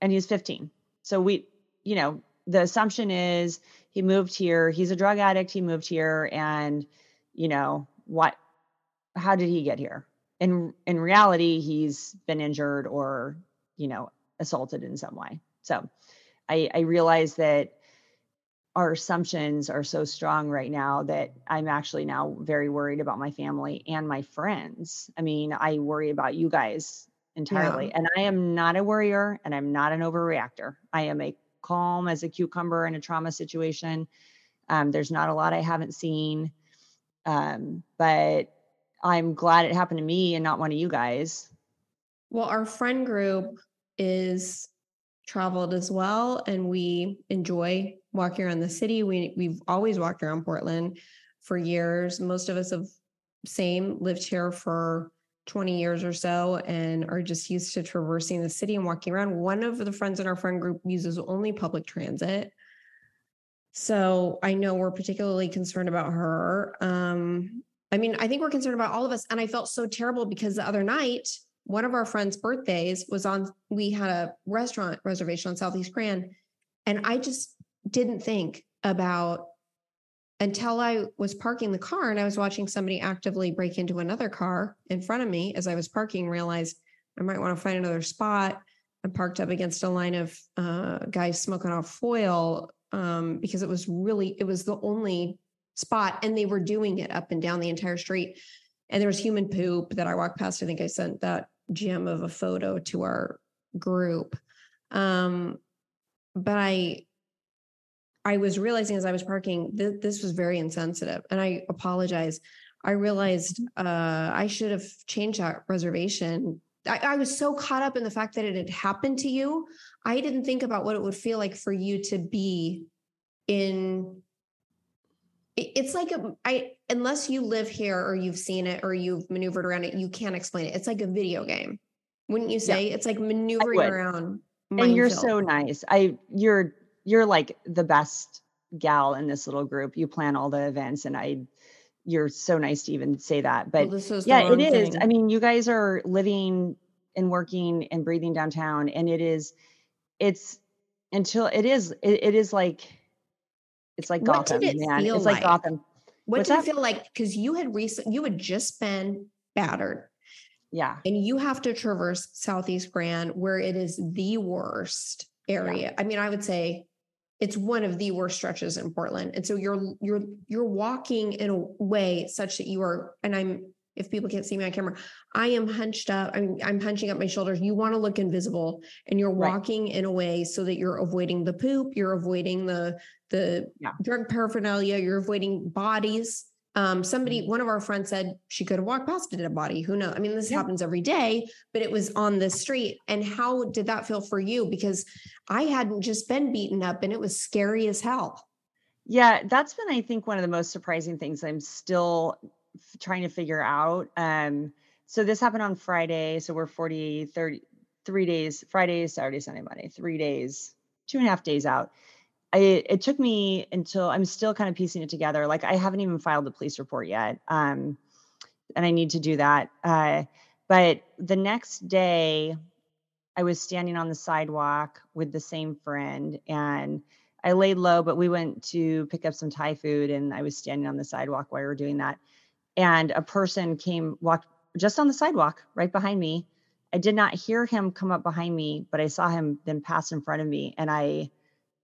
and he's 15. So we, you know, the assumption is he moved here. He's a drug addict. He moved here, and you know what? How did he get here? In in reality, he's been injured or you know assaulted in some way. So I, I realize that our assumptions are so strong right now that I'm actually now very worried about my family and my friends. I mean, I worry about you guys entirely. Yeah. And I am not a worrier and I'm not an overreactor. I am a calm as a cucumber in a trauma situation. Um, there's not a lot I haven't seen. Um, but I'm glad it happened to me and not one of you guys. Well, our friend group is traveled as well and we enjoy walking around the city. We we've always walked around Portland for years. Most of us have same lived here for 20 years or so and are just used to traversing the city and walking around. One of the friends in our friend group uses only public transit. So I know we're particularly concerned about her. Um, I mean, I think we're concerned about all of us. And I felt so terrible because the other night, one of our friends' birthdays was on, we had a restaurant reservation on Southeast Grand. And I just didn't think about until I was parking the car and I was watching somebody actively break into another car in front of me as I was parking, realized I might want to find another spot. I parked up against a line of uh, guys smoking off foil um, because it was really, it was the only spot and they were doing it up and down the entire street. And there was human poop that I walked past. I think I sent that gem of a photo to our group. Um, but I, I was realizing as I was parking, that this was very insensitive, and I apologize. I realized uh, I should have changed that reservation. I, I, was so caught up in the fact that it had happened to you. I didn't think about what it would feel like for you to be in. It's like a, I unless you live here or you've seen it or you've maneuvered around it, you can't explain it. It's like a video game, wouldn't you say? Yeah, it's like maneuvering around. And you're so nice. I you're you're like the best gal in this little group. You plan all the events and I you're so nice to even say that. But well, yeah, it is. Thing. I mean, you guys are living and working and breathing downtown and it is it's until it is it, it is like it's like what Gotham, it man. It's like, like Gotham. What What's did that? it feel like? Because you had recent you had just been battered. Yeah. And you have to traverse Southeast Grand where it is the worst area. Yeah. I mean, I would say it's one of the worst stretches in Portland. And so you're you're you're walking in a way such that you are and I'm if people can't see me on camera, I am hunched up. I'm I'm hunching up my shoulders. You want to look invisible and you're walking right. in a way so that you're avoiding the poop, you're avoiding the the yeah. drug paraphernalia, you're avoiding bodies um, somebody, mm-hmm. one of our friends said she could have walked past it in a dead body. Who knows? I mean, this yeah. happens every day, but it was on the street. And how did that feel for you? Because I hadn't just been beaten up and it was scary as hell. Yeah, that's been, I think, one of the most surprising things I'm still f- trying to figure out. Um, so this happened on Friday. So we're 40, 30, three days, Friday, Saturday, Sunday, Monday, three days, two and a half days out. I, it took me until I'm still kind of piecing it together. Like I haven't even filed the police report yet. Um, and I need to do that. Uh, but the next day, I was standing on the sidewalk with the same friend and I laid low, but we went to pick up some Thai food and I was standing on the sidewalk while we were doing that. And a person came, walked just on the sidewalk right behind me. I did not hear him come up behind me, but I saw him then pass in front of me. And I,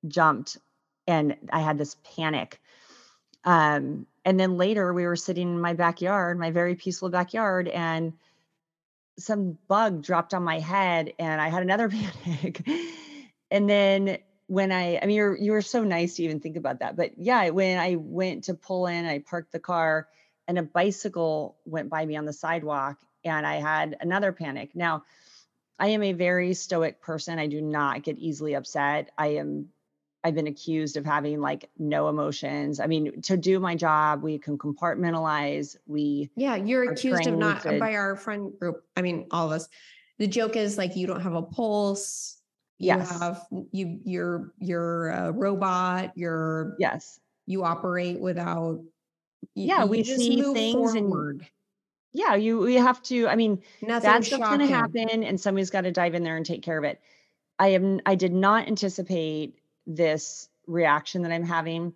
jumped and I had this panic. Um, and then later we were sitting in my backyard, my very peaceful backyard, and some bug dropped on my head and I had another *laughs* panic. and then when I, I mean, you're, you were so nice to even think about that. But yeah, when I went to pull in, I parked the car and a bicycle went by me on the sidewalk and I had another panic. Now, I am a very stoic person. I do not get easily upset. I am I've been accused of having like no emotions. I mean, to do my job, we can compartmentalize. We yeah, you're accused of not uh, to, by our friend group. I mean, all of us. The joke is like you don't have a pulse. Yes. You have you you're you're a robot. You're yes. You operate without. You, yeah, we see things forward. and yeah, you we have to. I mean, Nothing that stuff's going to happen, and somebody's got to dive in there and take care of it I am I did not anticipate this reaction that I'm having.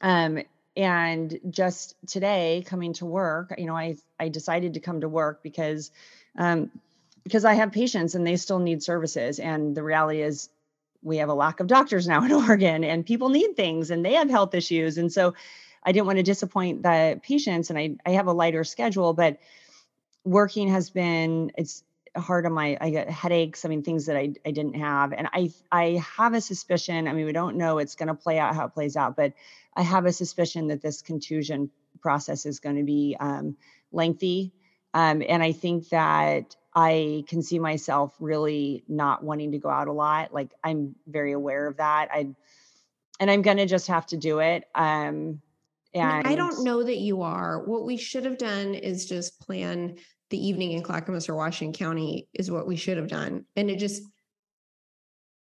Um, and just today coming to work, you know, I I decided to come to work because um, because I have patients and they still need services. And the reality is we have a lack of doctors now *laughs* in Oregon and people need things and they have health issues. And so I didn't want to disappoint the patients and I, I have a lighter schedule, but working has been, it's hard on my, I get headaches. I mean, things that I, I didn't have. And I, I have a suspicion, I mean, we don't know it's going to play out how it plays out, but I have a suspicion that this contusion process is going to be um, lengthy. Um, and I think that I can see myself really not wanting to go out a lot. Like I'm very aware of that. I and I'm going to just have to do it. Um and I don't know that you are. What we should have done is just plan the evening in Clackamas or Washington County is what we should have done. And it just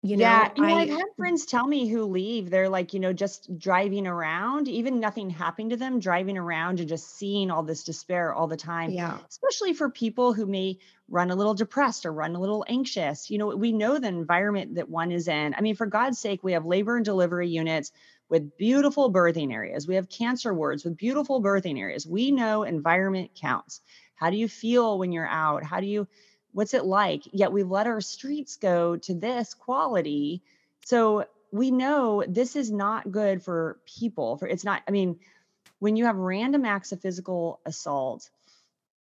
you know, yeah, you know, I, have had friends tell me who leave. They're like, you know, just driving around, even nothing happening to them, driving around and just seeing all this despair all the time. Yeah. Especially for people who may run a little depressed or run a little anxious. You know, we know the environment that one is in. I mean, for God's sake, we have labor and delivery units with beautiful birthing areas. We have cancer wards with beautiful birthing areas. We know environment counts. How do you feel when you're out? How do you what's it like? Yet we've let our streets go to this quality. So we know this is not good for people for it's not i mean when you have random acts of physical assault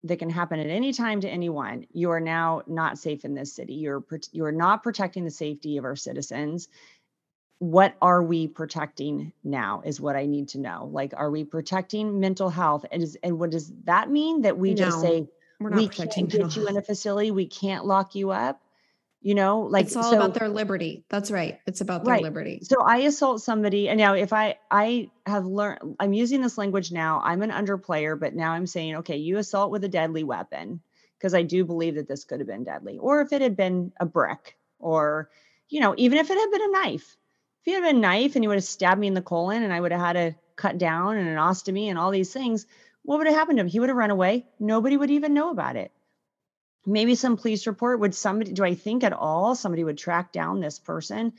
that can happen at any time to anyone you are now not safe in this city. You're you're not protecting the safety of our citizens what are we protecting now is what i need to know like are we protecting mental health and, is, and what does that mean that we no. just say we're not we can't get you in a facility. We can't lock you up. You know, like it's all so, about their liberty. That's right. It's about their right. liberty. So I assault somebody, and now if I I have learned, I'm using this language now. I'm an underplayer, but now I'm saying, okay, you assault with a deadly weapon because I do believe that this could have been deadly, or if it had been a brick, or you know, even if it had been a knife. If you had a knife and you would have stabbed me in the colon, and I would have had to cut down and an ostomy and all these things, what would have happened to him? He would have run away. Nobody would even know about it. Maybe some police report would somebody, do I think at all somebody would track down this person?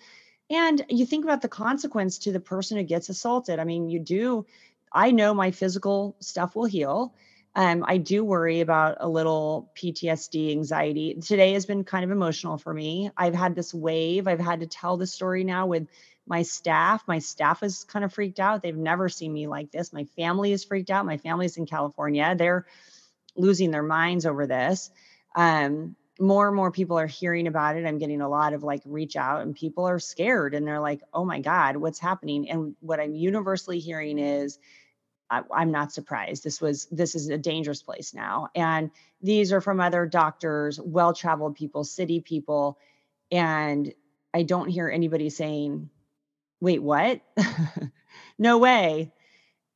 And you think about the consequence to the person who gets assaulted. I mean, you do, I know my physical stuff will heal. Um, I do worry about a little PTSD anxiety. Today has been kind of emotional for me. I've had this wave. I've had to tell the story now with my staff my staff is kind of freaked out. They've never seen me like this. My family is freaked out. My family's in california. They're losing their minds over this. Um, more and more people are hearing about it. I'm getting a lot of like reach out and people are scared and they're like oh my god what's happening? And what i'm universally hearing is I, i'm not surprised. This was this is a dangerous place now. And these are from other doctors well traveled people city people and i don't hear anybody saying wait, what? *laughs* no way.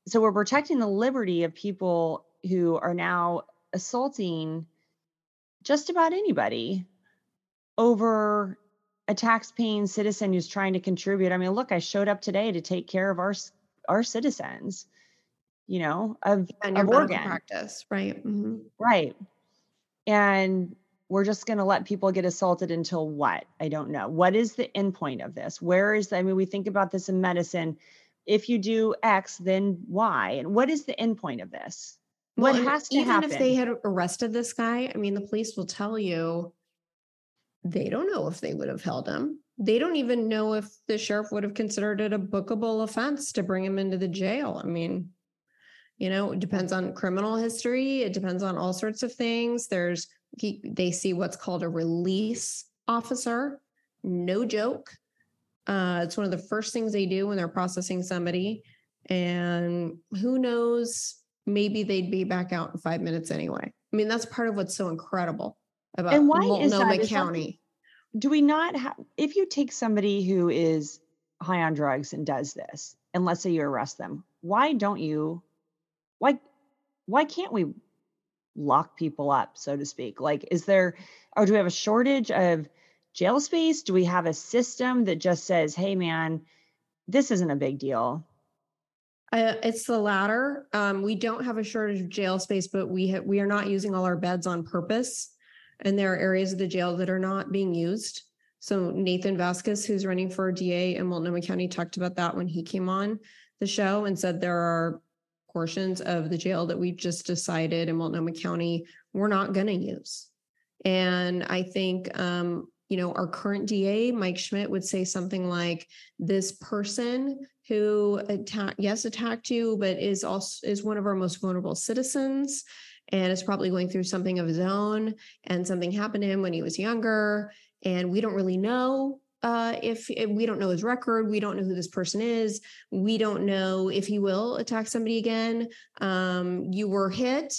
So we're protecting the liberty of people who are now assaulting just about anybody over a tax-paying citizen who's trying to contribute. I mean, look, I showed up today to take care of our our citizens, you know, of, and your of Oregon practice, right? Mm-hmm. Right. And we're just going to let people get assaulted until what? I don't know. What is the endpoint of this? Where is, the, I mean, we think about this in medicine. If you do X, then Y. And what is the endpoint of this? What well, has to even happen? if they had arrested this guy, I mean, the police will tell you they don't know if they would have held him. They don't even know if the sheriff would have considered it a bookable offense to bring him into the jail. I mean, you know, it depends on criminal history, it depends on all sorts of things. There's he, they see what's called a release officer. No joke. Uh, it's one of the first things they do when they're processing somebody. And who knows, maybe they'd be back out in five minutes anyway. I mean, that's part of what's so incredible about and why Multnomah is that, County. Is that, do we not have, if you take somebody who is high on drugs and does this, and let's say you arrest them, why don't you, why, why can't we lock people up, so to speak? Like, is there, or do we have a shortage of jail space? Do we have a system that just says, hey, man, this isn't a big deal? Uh, it's the latter. Um, we don't have a shortage of jail space, but we ha- we are not using all our beds on purpose, and there are areas of the jail that are not being used. So Nathan Vasquez, who's running for DA in Multnomah County, talked about that when he came on the show and said there are portions of the jail that we've just decided in Multnomah County we're not going to use. And I think, um, you know, our current DA, Mike Schmidt, would say something like, "This person who attacked, yes, attacked you, but is also is one of our most vulnerable citizens." And is probably going through something of his own, and something happened to him when he was younger, and we don't really know uh, if, if, we don't know his record, we don't know who this person is, we don't know if he will attack somebody again. Um, you were hit,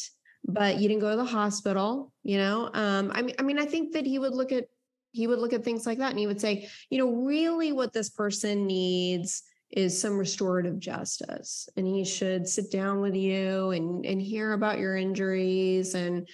but you didn't go to the hospital. You know, um, I mean, I mean, I think that he would look at he would look at things like that and he would say, you know, really what this person needs is some restorative justice and he should sit down with you and and hear about your injuries and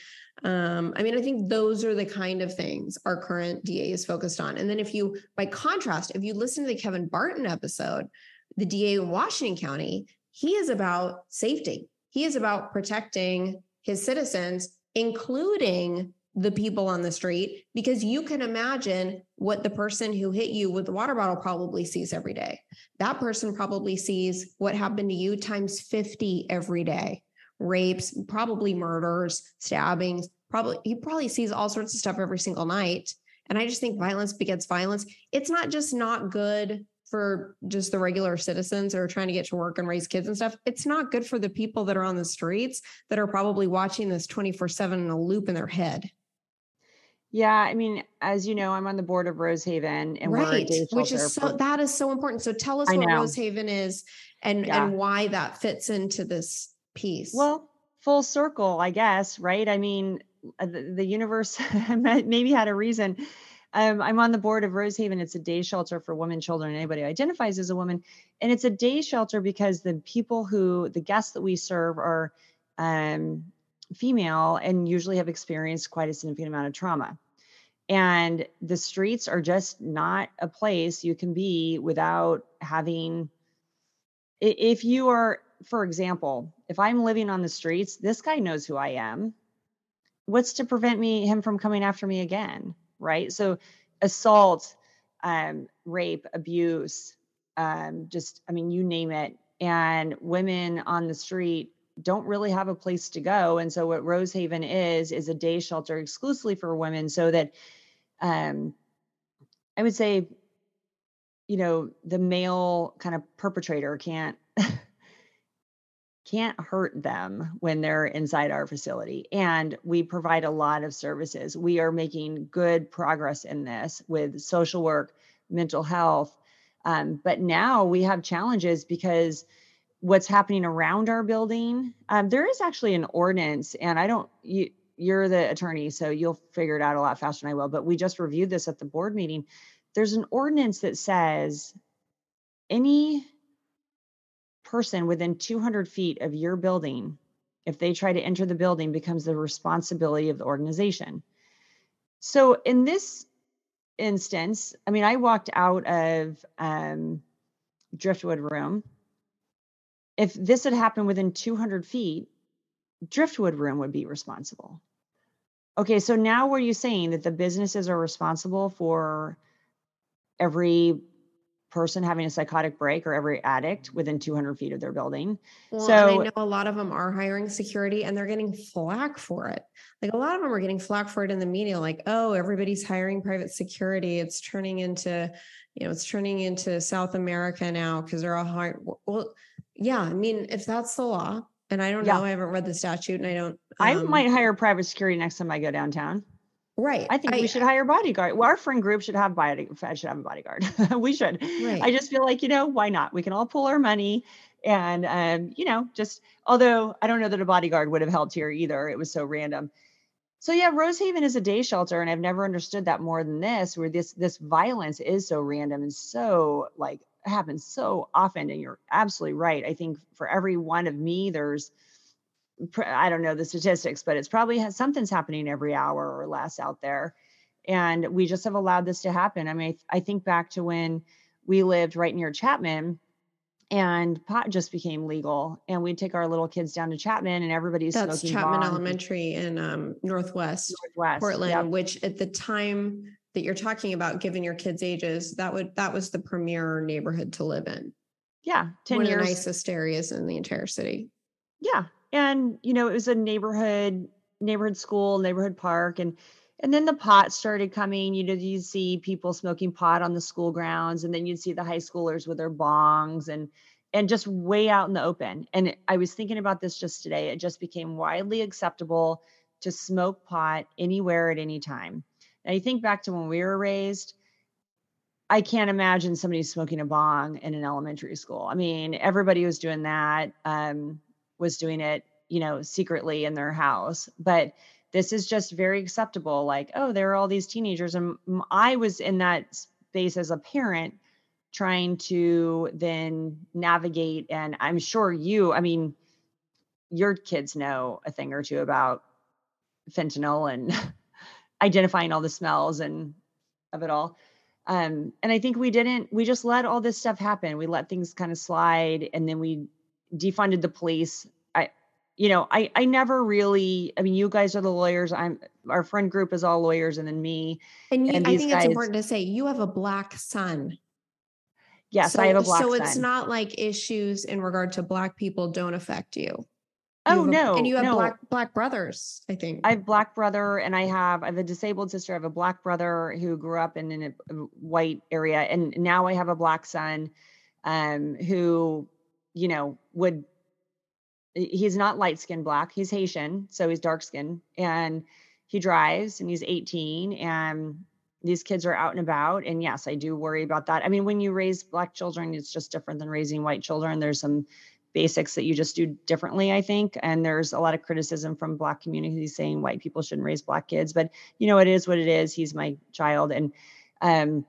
um, I mean, I think those are the kind of things our current DA is focused on. And then if you, by contrast, if you listen to the Kevin Barton episode, the DA in Washington County, he is about safety. He is about protecting his citizens, including the people on the street, because you can imagine what the person who hit you with the water bottle probably sees every day. That person probably sees what happened to you times 50 every day rapes, probably murders, stabbings. Probably he probably sees all sorts of stuff every single night. And I just think violence begets violence. It's not just not good for just the regular citizens that are trying to get to work and raise kids and stuff. It's not good for the people that are on the streets that are probably watching this 24 7 in a loop in their head. Yeah, I mean, as you know, I'm on the board of Rosehaven, and right, which is so that is so important. So tell us what Rosehaven is and yeah. and why that fits into this piece. Well, full circle, I guess, right? I mean, uh, the, the universe *laughs* maybe had a reason. Um, I'm on the board of Rosehaven. It's a day shelter for women, children, and anybody who identifies as a woman. And it's a day shelter because the people who, the guests that we serve are um, female and usually have experienced quite a significant amount of trauma. And the streets are just not a place you can be without having, if you are for example, if I'm living on the streets, this guy knows who I am. What's to prevent me him from coming after me again? Right. So assault, um, rape, abuse, um, just I mean, you name it. And women on the street don't really have a place to go. And so what Rosehaven is is a day shelter exclusively for women so that um I would say, you know, the male kind of perpetrator can't *laughs* can't hurt them when they're inside our facility. And we provide a lot of services. We are making good progress in this with social work, mental health. Um, but now we have challenges because what's happening around our building, um, there is actually an ordinance, and I don't, you, you're the attorney, so you'll figure it out a lot faster than I will. But we just reviewed this at the board meeting. There's an ordinance that says any person within 200 feet of your building, if they try to enter the building, becomes the responsibility of the organization. So in this instance, I mean, I walked out of um, Driftwood Room. If this had happened within 200 feet, Driftwood Room would be responsible. Okay, so now were you saying that the businesses are responsible for every person having a psychotic break or every addict within 200 feet of their building. Well, so I know a lot of them are hiring security and they're getting flack for it. Like a lot of them are getting flack for it in the media, like, oh, everybody's hiring private security. It's turning into, you know, it's turning into South America now because they're all hiring. Well, yeah, I mean, if that's the law, and I don't yeah. know, I haven't read the statute and I don't. Um, I might hire private security next time I go downtown. Right. I think I, we should hire bodyguard. Well, our friend group should have body should have a bodyguard. *laughs* we should. Right. I just feel like, you know, why not? We can all pull our money and um, you know, just although I don't know that a bodyguard would have helped here either. It was so random. So yeah, Rosehaven is a day shelter, and I've never understood that more than this, where this this violence is so random and so like happens so often. And you're absolutely right. I think for every one of me, there's I don't know the statistics, but it's probably has, something's happening every hour or less out there. And we just have allowed this to happen. I mean, I, I think back to when we lived right near Chapman and pot just became legal and we'd take our little kids down to chapman and everybody's that's chapman bongs. elementary in um, northwest, northwest portland yep. which at the time that you're talking about, given your kids' ages, that would that was the premier neighborhood to live in. Yeah, one years. of the nicest areas in the entire city. Yeah, and you know it was a neighborhood neighborhood school, neighborhood park, and and then the pot started coming. You know, you'd see people smoking pot on the school grounds, and then you'd see the high schoolers with their bongs and and just way out in the open. And I was thinking about this just today. It just became widely acceptable to smoke pot anywhere at any time. I think back to when we were raised, I can't imagine somebody smoking a bong in an elementary school. I mean, everybody was doing that, um, was doing it, you know, secretly in their house. But this is just very acceptable. Like, oh, there are all these teenagers. And I was in that space as a parent trying to then navigate. And I'm sure you, I mean, your kids know a thing or two about fentanyl and *laughs* identifying all the smells and of it all. Um, and I think we didn't, we just let all this stuff happen. We let things kind of slide and then we defunded the police. I, you know, I, I never really, I mean, you guys are the lawyers. I'm, our friend group is all lawyers and then me. And, you, and I think guys, it's important to say you have a black son. Yes, so, I have a black So son. it's not like issues in regard to black people don't affect you. Oh no! And you have no. black black brothers, I think. I have black brother, and I have I have a disabled sister. I have a black brother who grew up in, in a, white area, and now I have a black son, um, who, you know, would. He's not light skinned black. He's Haitian, so he's dark skinned, and he drives, and he's 18, and these kids are out and about. And yes, I do worry about that. I mean, when you raise black children, it's just different than raising white children. There's some basics that you just do differently i think. And there's a lot of criticism from black communities saying white people shouldn't raise black kids but you know it is what it is. He's my child. And um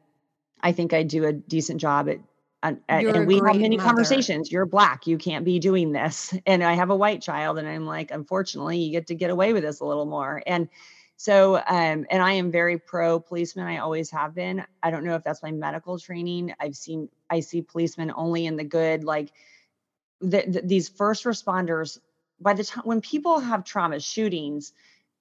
i think i do a decent job at and we have many mother. conversations. You're black. You can't be doing this. *laughs* And i have a white child and i'm like unfortunately you get to get away with this a little more. And so um and i am very pro policeman i always have been. I don't know if that's my medical training. I've seen i see policemen only in the good like the, the, these first responders by the time when people have trauma shootings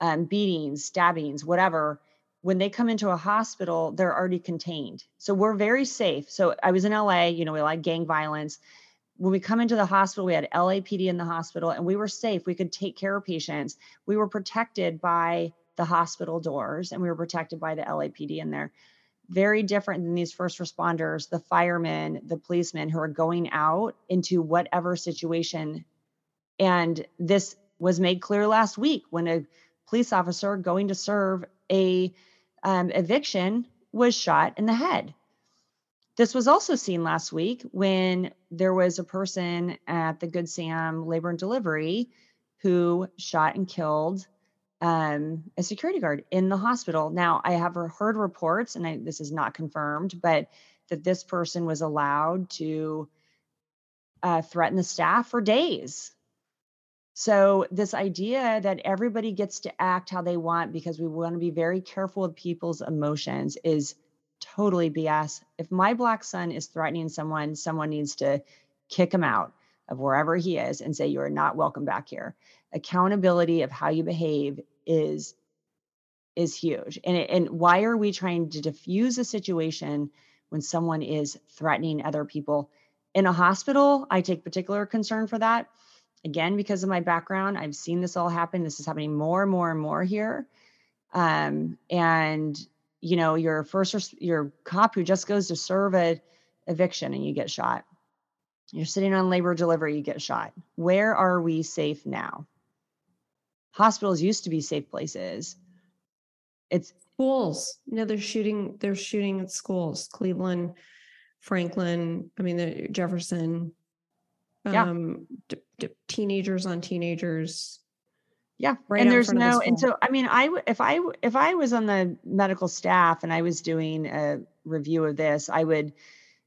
um, beatings stabbings whatever when they come into a hospital they're already contained. So we're very safe. So i was in la you know we like gang violence. When we come into the hospital we had lapd in the hospital and we were safe. We could take care of patients. We were protected by the hospital doors and we were protected by the lapd in there very different than these first responders, the firemen, the policemen who are going out into whatever situation. And this was made clear last week when a police officer going to serve a um, eviction was shot in the head. This was also seen last week when there was a person at the Good Sam Labor and Delivery who shot and killed um, a security guard in the hospital. Now, I have heard reports, and I, this is not confirmed, but that this person was allowed to uh, threaten the staff for days. So, this idea that everybody gets to act how they want because we want to be very careful with people's emotions is totally BS. If my black son is threatening someone, someone needs to kick him out of wherever he is and say, You are not welcome back here. Accountability of how you behave is is huge. And and why are we trying to diffuse a situation when someone is threatening other people? In a hospital i take particular concern for that. Again because of my background i've seen this all happen. This is happening more and more and more here. Um, and you know your first your cop who just goes to serve a eviction and you get shot you're sitting on labor delivery you get shot where are we safe now hospitals used to be safe places. It's schools. No, they're shooting. They're shooting at schools. Cleveland, Franklin. I mean, the Jefferson. Yeah. Um, d- d- teenagers on teenagers. Yeah, right and there's no, the and so I mean, I if I if I was on the medical staff and I was doing a review of this, I would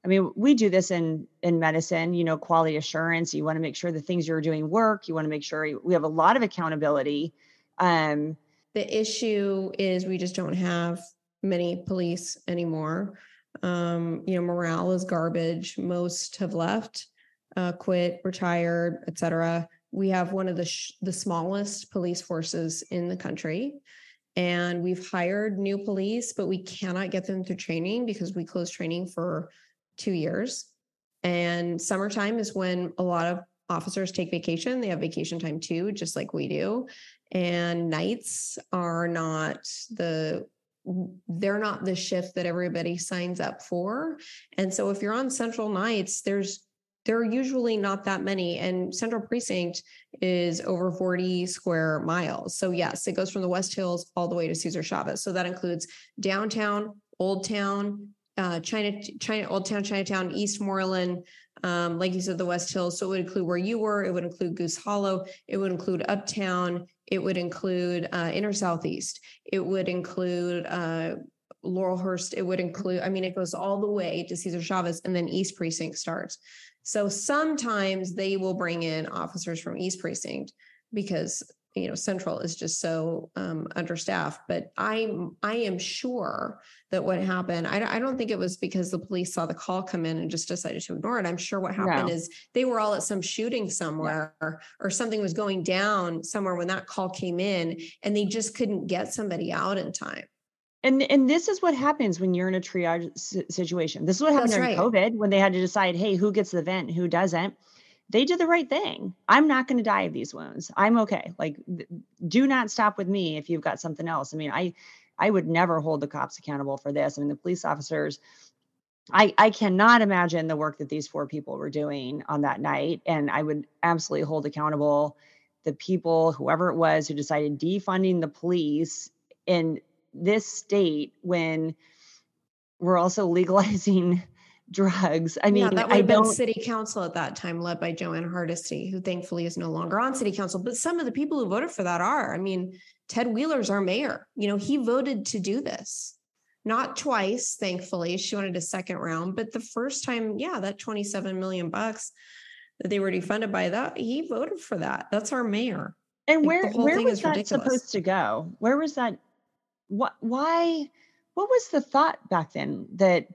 I mean, we do this in in medicine, you know, quality assurance. You want to make sure the things you're doing work. You want to make sure we have a lot of accountability. Um, the issue is we just don't have many police anymore. Um, you know, morale is garbage. Most have left, uh, quit, retired, etc. We have one of the sh- the smallest police forces in the country, and we've hired new police, but we cannot get them through training because we closed training for two years. And summertime is when a lot of officers take vacation. They have vacation time too, just like we do. And nights are not the they're not the shift that everybody signs up for. And so if you're on central nights, there's there are usually not that many and central precinct is over 40 square miles so yes it goes from the west hills all the way to cesar chavez so that includes downtown old town uh, china china old town chinatown Eastmoreland um, like you said the west hills so it would include where you were it would include goose hollow it would include uptown it would include uh, inner southeast it would include uh, Laurelhurst, it would include, I mean, it goes all the way to Cesar Chavez and then East Precinct starts. So sometimes they will bring in officers from East Precinct because you know Central is just so um, understaffed. But I I am sure that what happened. I, I don't think it was because the police saw the call come in and just decided to ignore it. I'm sure what happened no. is they were all at some shooting somewhere yeah. or something was going down somewhere when that call came in, and they just couldn't get somebody out in time and and this is what happens when you're in a triage situation. This is what happened That's during right. COVID when they had to decide, hey, who gets the vent, who doesn't. They did the right thing. I'm not going to die of these wounds. I'm okay. Like, do not stop with me if you've got something else. I mean, I I would never hold the cops accountable for this. I mean, the police officers. I, I cannot imagine the work that these four people were doing on that night. And I would absolutely hold accountable the people, whoever it was, who decided defunding the police in this state when we're also *laughs* legalizing drugs. I mean, yeah, that would have been city council at that time, led by Jo Ann Hardesty, who thankfully is no longer on city council. But some of the people who voted for that are. I mean, Ted Wheeler's our mayor. You know, he voted to do this. Not twice, thankfully. She wanted a second round, but the first time, yeah, that 27 million bucks that they were defunded by that, he voted for that. That's our mayor. And where where was that ridiculous. supposed to go? Where was that what why what was the thought back then that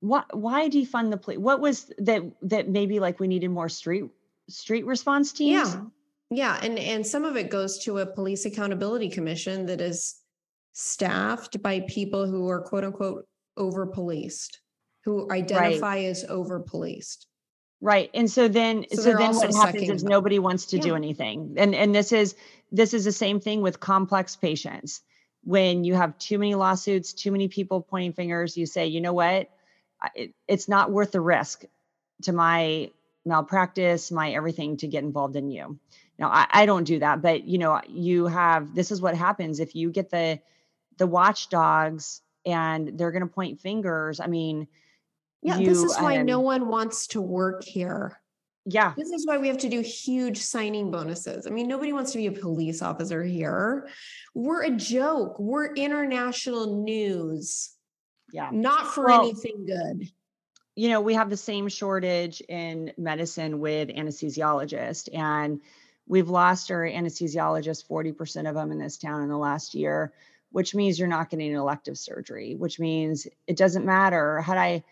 what why defund the police what was that that maybe like we needed more street street response teams yeah yeah and and some of it goes to a police accountability commission that is staffed by people who are quote unquote over policed who identify right. as over policed right and so then so, so then what happens is nobody wants to yeah. do anything and and this is this is the same thing with complex patients. When you have too many lawsuits, too many people pointing fingers, you say, you know what? It, it's not worth the risk to my malpractice, my everything to get involved in you. Now, I, I don't do that, but you know, you have this is what happens if you get the the watchdogs and they're going to point fingers. I mean, yeah, you, this is why um, no one wants to work here. Yeah. This is why we have to do huge signing bonuses. I mean, nobody wants to be a police officer here. We're a joke. We're international news. Yeah. Not for well, anything good. You know, we have the same shortage in medicine with anesthesiologists, and we've lost our anesthesiologists, 40% of them in this town in the last year, which means you're not getting elective surgery, which means it doesn't matter. Had I,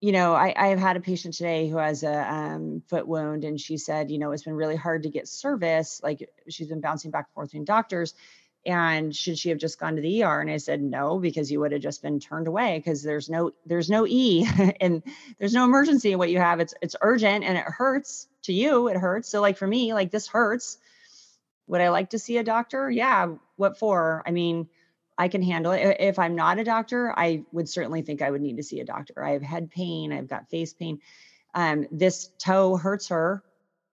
you know, I, I have had a patient today who has a um, foot wound, and she said, you know, it's been really hard to get service. Like she's been bouncing back and forth between doctors. And should she have just gone to the ER? And I said, no, because you would have just been turned away because there's no there's no E *laughs* and there's no emergency in what you have. It's it's urgent and it hurts to you. It hurts. So like for me, like this hurts. Would I like to see a doctor? Yeah. What for? I mean, I can handle it. If I'm not a doctor, I would certainly think I would need to see a doctor. I have head pain, I've got face pain. Um, this toe hurts her,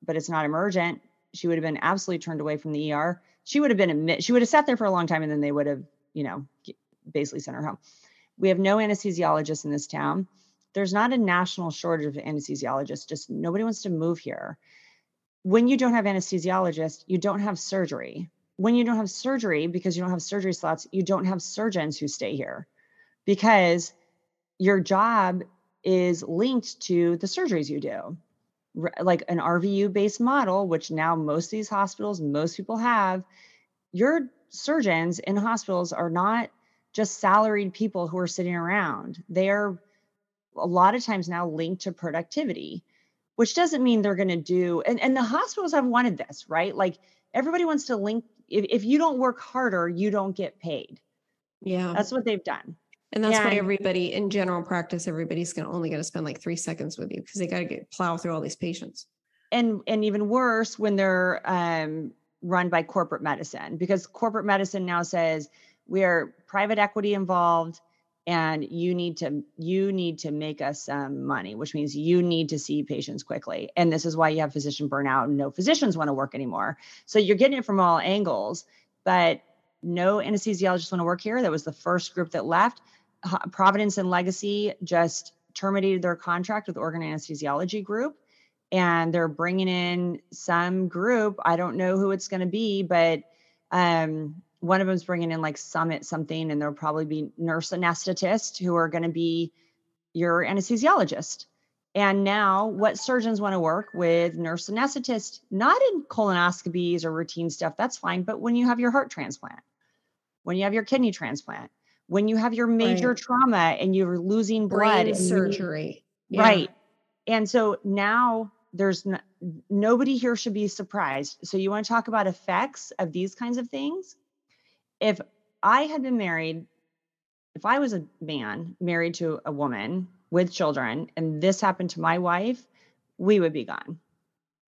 but it's not emergent. She would have been absolutely turned away from the ER. She would have been admit. She would have sat there for a long time, and then they would have, you know, basically sent her home. We have no anesthesiologists in this town. There's not a national shortage of anesthesiologists. Just nobody wants to move here. When you don't have anesthesiologists, you don't have surgery when you don't have surgery because you don't have surgery slots, you don't have surgeons who stay here because your job is linked to the surgeries you do. Like an RVU based model, which now most of these hospitals, most people have, your surgeons in hospitals are not just salaried people who are sitting around. They are a lot of times now linked to productivity, which doesn't mean they're going to do, and, and the hospitals have wanted this, right? Like everybody wants to link if, if you don't work harder, you don't get paid. Yeah. That's what they've done. And that's and, why everybody in general practice, everybody's gonna only gonna spend like three seconds with you because they gotta get plow through all these patients. And and even worse when they're um, run by corporate medicine, because corporate medicine now says we are private equity involved and you need to you need to make us some money which means you need to see patients quickly. And this is why you have physician burnout and no physicians want to work anymore. So you're getting it from all angles but no anesthesiologists want to work here. That was the first group that left providence and legacy just terminated their contract with oregon anesthesiology group and they're bringing in some group. I don't know who it's going to be but um, one of them's bringing in like summit something and there'll probably be nurse anesthetists who are going to be your anesthesiologist. And now what surgeons want to work with nurse anesthetist not in colonoscopies or routine stuff that's fine but when you have your heart transplant when you have your kidney transplant when you have your major right. trauma and you're losing blood Brain surgery yeah. right and so now there's no, nobody here should be surprised so you want to talk about effects of these kinds of things if I had been married, if I was a man married to a woman with children and this happened to my wife, we would be gone.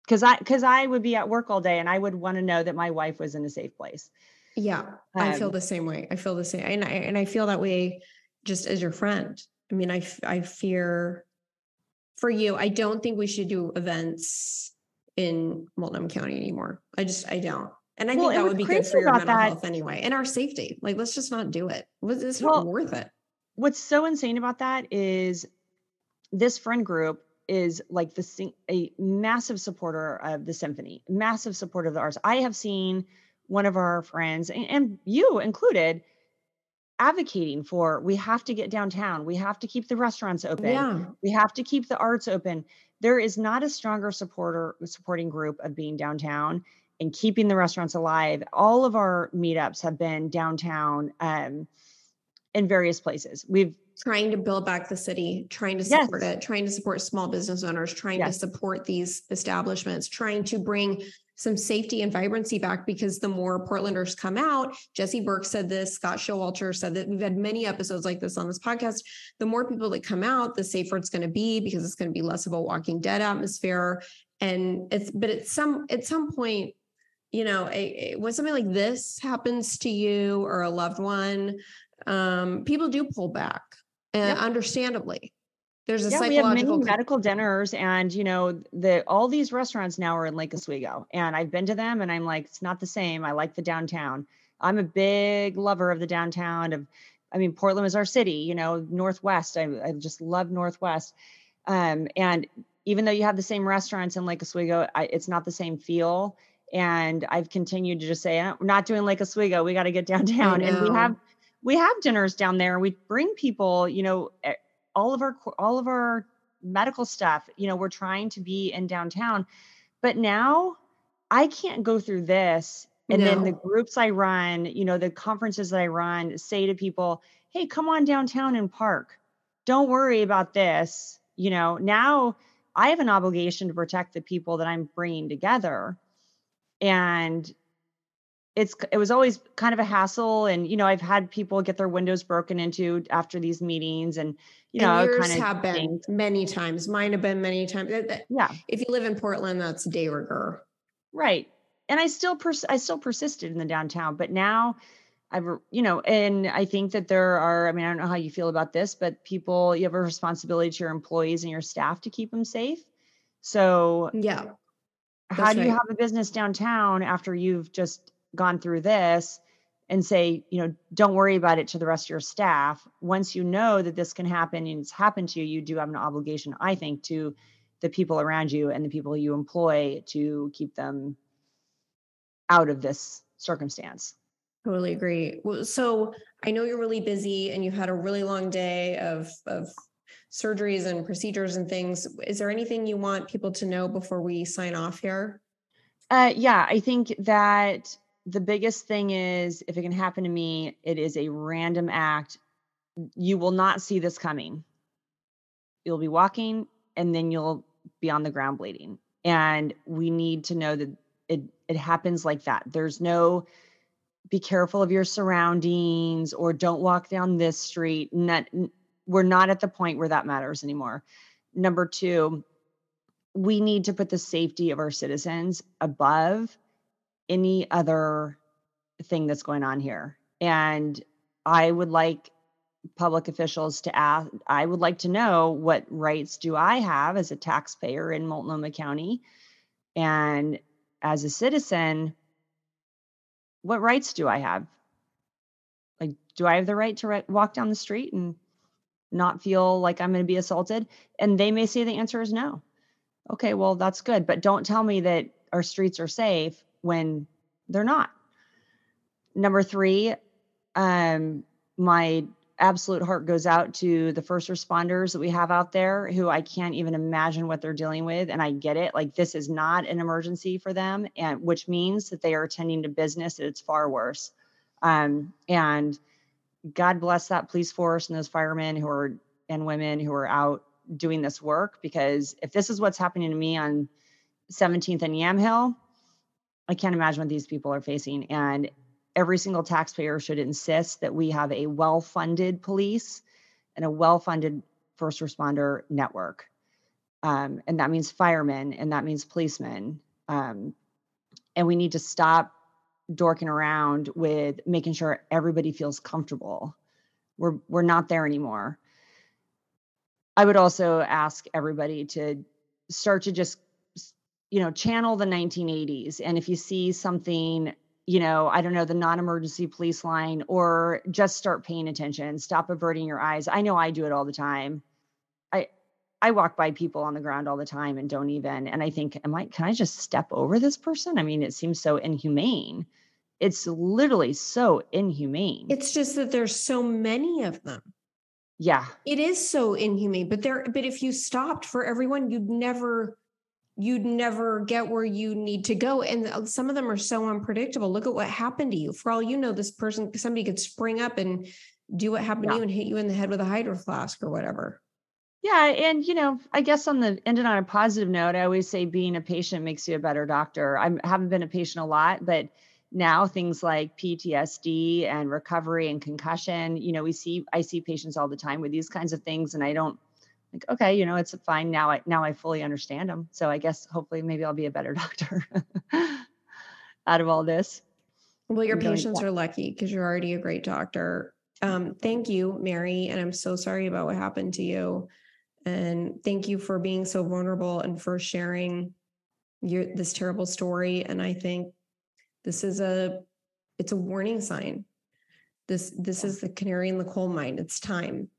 Cuz I cuz I would be at work all day and I would want to know that my wife was in a safe place. Yeah, um, I feel um the same way. I feel the same and I and I feel that way just as your friend. I mean, I I fear for you, I don't think we should do events in Multnomah County anymore. I just I don't. And I well, think that would be good for your mental that, health anyway and our safety. Like, let's just not do it. It's well, not worth it. What's so insane about that is this friend group is like the a massive supporter of the symphony, massive supporter of the arts. I have seen one of our friends and, and you included advocating for we have to get downtown we have to keep the restaurants open yeah. we have to keep the arts open there is not a stronger supporter supporting group of being downtown and keeping the restaurants alive. All of our meetups have been downtown um, in various places. We've trying to build back the city, trying to support yes. it, trying to support small business owners, trying yes. to support these establishments, trying to bring some safety and vibrancy back because the more Portlanders come out, Jesse Burke said this, Scott Showalter said that we've had many episodes like this on this podcast. The more people that come out, the safer it's going to be because it's going to be less of a walking dead atmosphere. And it's but at some at some point, you know, a, a, when something like this happens to you or a loved one, um, people do pull back, and yep. understandably. There's a yeah, we have many medical dinners, and you know, the all these restaurants now are in Lake Oswego, and I've been to them, and I'm like, it's not the same. I like the downtown. I'm a big lover of the downtown. Of, I mean, Portland is our city. You know, Northwest. I, I just love Northwest, um, and even though you have the same restaurants in Lake Oswego, I, it's not the same feel and I've continued to just say, oh, we're not doing Lake Oswego. We got to get downtown. And we have we have dinners down there. We bring people, you know, all of our all of our medical stuff. You know, we're trying to be in downtown, but now I can't go through this. And no. then the groups I run, you know, the conferences that I run, say to people, "Hey, come on downtown and park. Don't worry about this." You know, now I have an obligation to protect the people that I'm bringing together and it's it was always kind of a hassle and you know i've had people get their windows broken into after these meetings and you know and yours kind of have been many times. Mine have been many times. Yeah. if you live in portland that's de rigueur right. And i still pers- i still persisted in the downtown but now i've you know and i think that there are i mean i don't know how you feel about this but people you have a responsibility to your employees and your staff to keep them safe. So yeah. how do right. you have a business downtown after you've just gone through this and say, you know, don't worry about it to the rest of your staff. Once you know that this can happen and it's happened to you, you do have an obligation, I think, to the people around you and the people you employ to keep them out of this circumstance. Totally agree. So I know you're really busy and you've had a really long day of of surgeries and procedures and things. Is there anything you want people to know before we sign off here? Uh, yeah, I think that the biggest thing is if it can happen to me, it is a random act. You will not see this coming. You'll be walking and then you'll be on the ground bleeding. And we need to know that it it happens like that. There's no be careful of your surroundings or don't walk down this street. Not, we're not at the point where that matters anymore. Number two, we need to put the safety of our citizens above any other thing that's going on here. And I would like public officials to ask, I would like to know what rights do I have as a taxpayer in Multnomah County? And as a citizen, what rights do I have? Like, do I have the right to re- walk down the street and not feel like I'm going to be assaulted? And they may say the answer is no. Okay, well, that's good. But don't tell me that our streets are safe when they're not. Number three, um, my absolute heart goes out to the first responders that we have out there who I can't even imagine what they're dealing with. And I get it. Like this is not an emergency for them, and which means that they are attending to business it's far worse. Um, and God bless that police force and those firemen who are and women who are out doing this work because if this is what's happening to me on 17th and Yamhill, I can't imagine what these people are facing. And every single taxpayer should insist that we have a well funded police and a well funded first responder network. Um, and that means firemen and that means policemen. Um, and we need to stop dorking around with making sure everybody feels comfortable. We're we're not there anymore. I would also ask everybody to start to just you know channel the 1980s and if you see something you know, I don't know, the non emergency police line, or just start paying attention, stop averting your eyes. I know I do it all the time. I, I walk by people on the ground all the time and don't even, and I think, am I, can I just step over this person? I mean, it seems so inhumane. It's literally so inhumane. It's just that there's so many of them. Yeah. It is so inhumane, but there, but if you stopped for everyone, you'd never, you'd never get where you need to go. And uh, some of them are so unpredictable. Look at what happened to you. For all you know, this person, somebody could spring up and do what happened yeah. to you and hit you in the head with a hydro flask or whatever. Yeah. And, you know, I guess on the ended on a positive note, I always say being a patient makes you a better doctor. I haven't been a patient a lot, but now things like PTSD and recovery and concussion, you know, we see, I see patients all the time with these kinds of things and I don't, like okay you know it's fine now i now i fully understand them so i guess hopefully maybe i'll be a better *laughs* doctor *laughs* out of all this. Well your patients are lucky because you're already a great doctor. Um, thank you mary and i'm so sorry about what happened to you. And thank you for being so vulnerable and for sharing your this terrible story and i think this is a it's a warning sign. This this is the canary in the coal mine. It's time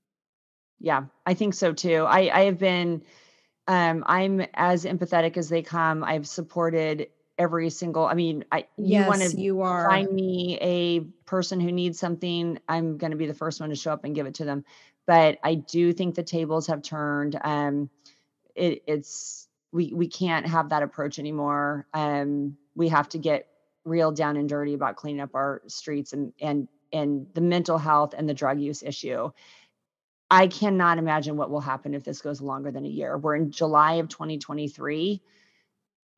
yeah, I think so too. I I have been um I'm as empathetic as they come. I've supported every single I mean, I you yes, want to you are find me a person who needs something, I'm going to be the first one to show up and give it to them. But I do think the tables have turned. Um it, it's we we can't have that approach anymore. Um we have to get real down and dirty about cleaning up our streets and and and the mental health and the drug use issue I cannot imagine what will happen if this goes longer than a year. We're in July of 2023.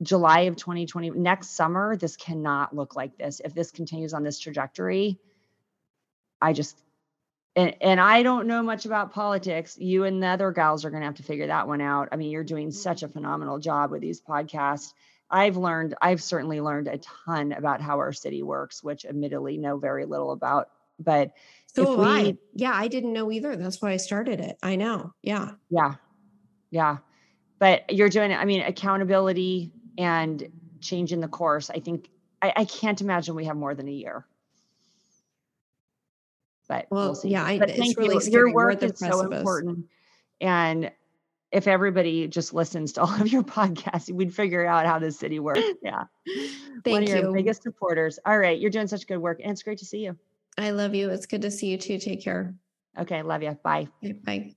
July of 2020, next summer, this cannot look like this. If this continues on this trajectory, I just, and, and I don't know much about politics. You and the other gals are going to have to figure that one out. I mean, you're doing such a phenomenal job with these podcasts. I've learned, I've certainly learned a ton about how our city works, which admittedly know very little about. But so we, I. Yeah, I didn't know either. That's why I started it. I know. Yeah. Yeah. Yeah. But you're doing it. I mean, accountability and changing the course. I think I, I can't imagine we have more than a year. But well, we'll yeah, I, but thank really you. Your work is so important. And if everybody just listens to *laughs* all of your podcasts, we'd figure out how this city works. Yeah. Thank you. One of your biggest supporters. All right. You're doing such good work. And it's great to see you. I love you. It's good to see you too. Take care. Okay. Love you. Bye. Okay, bye.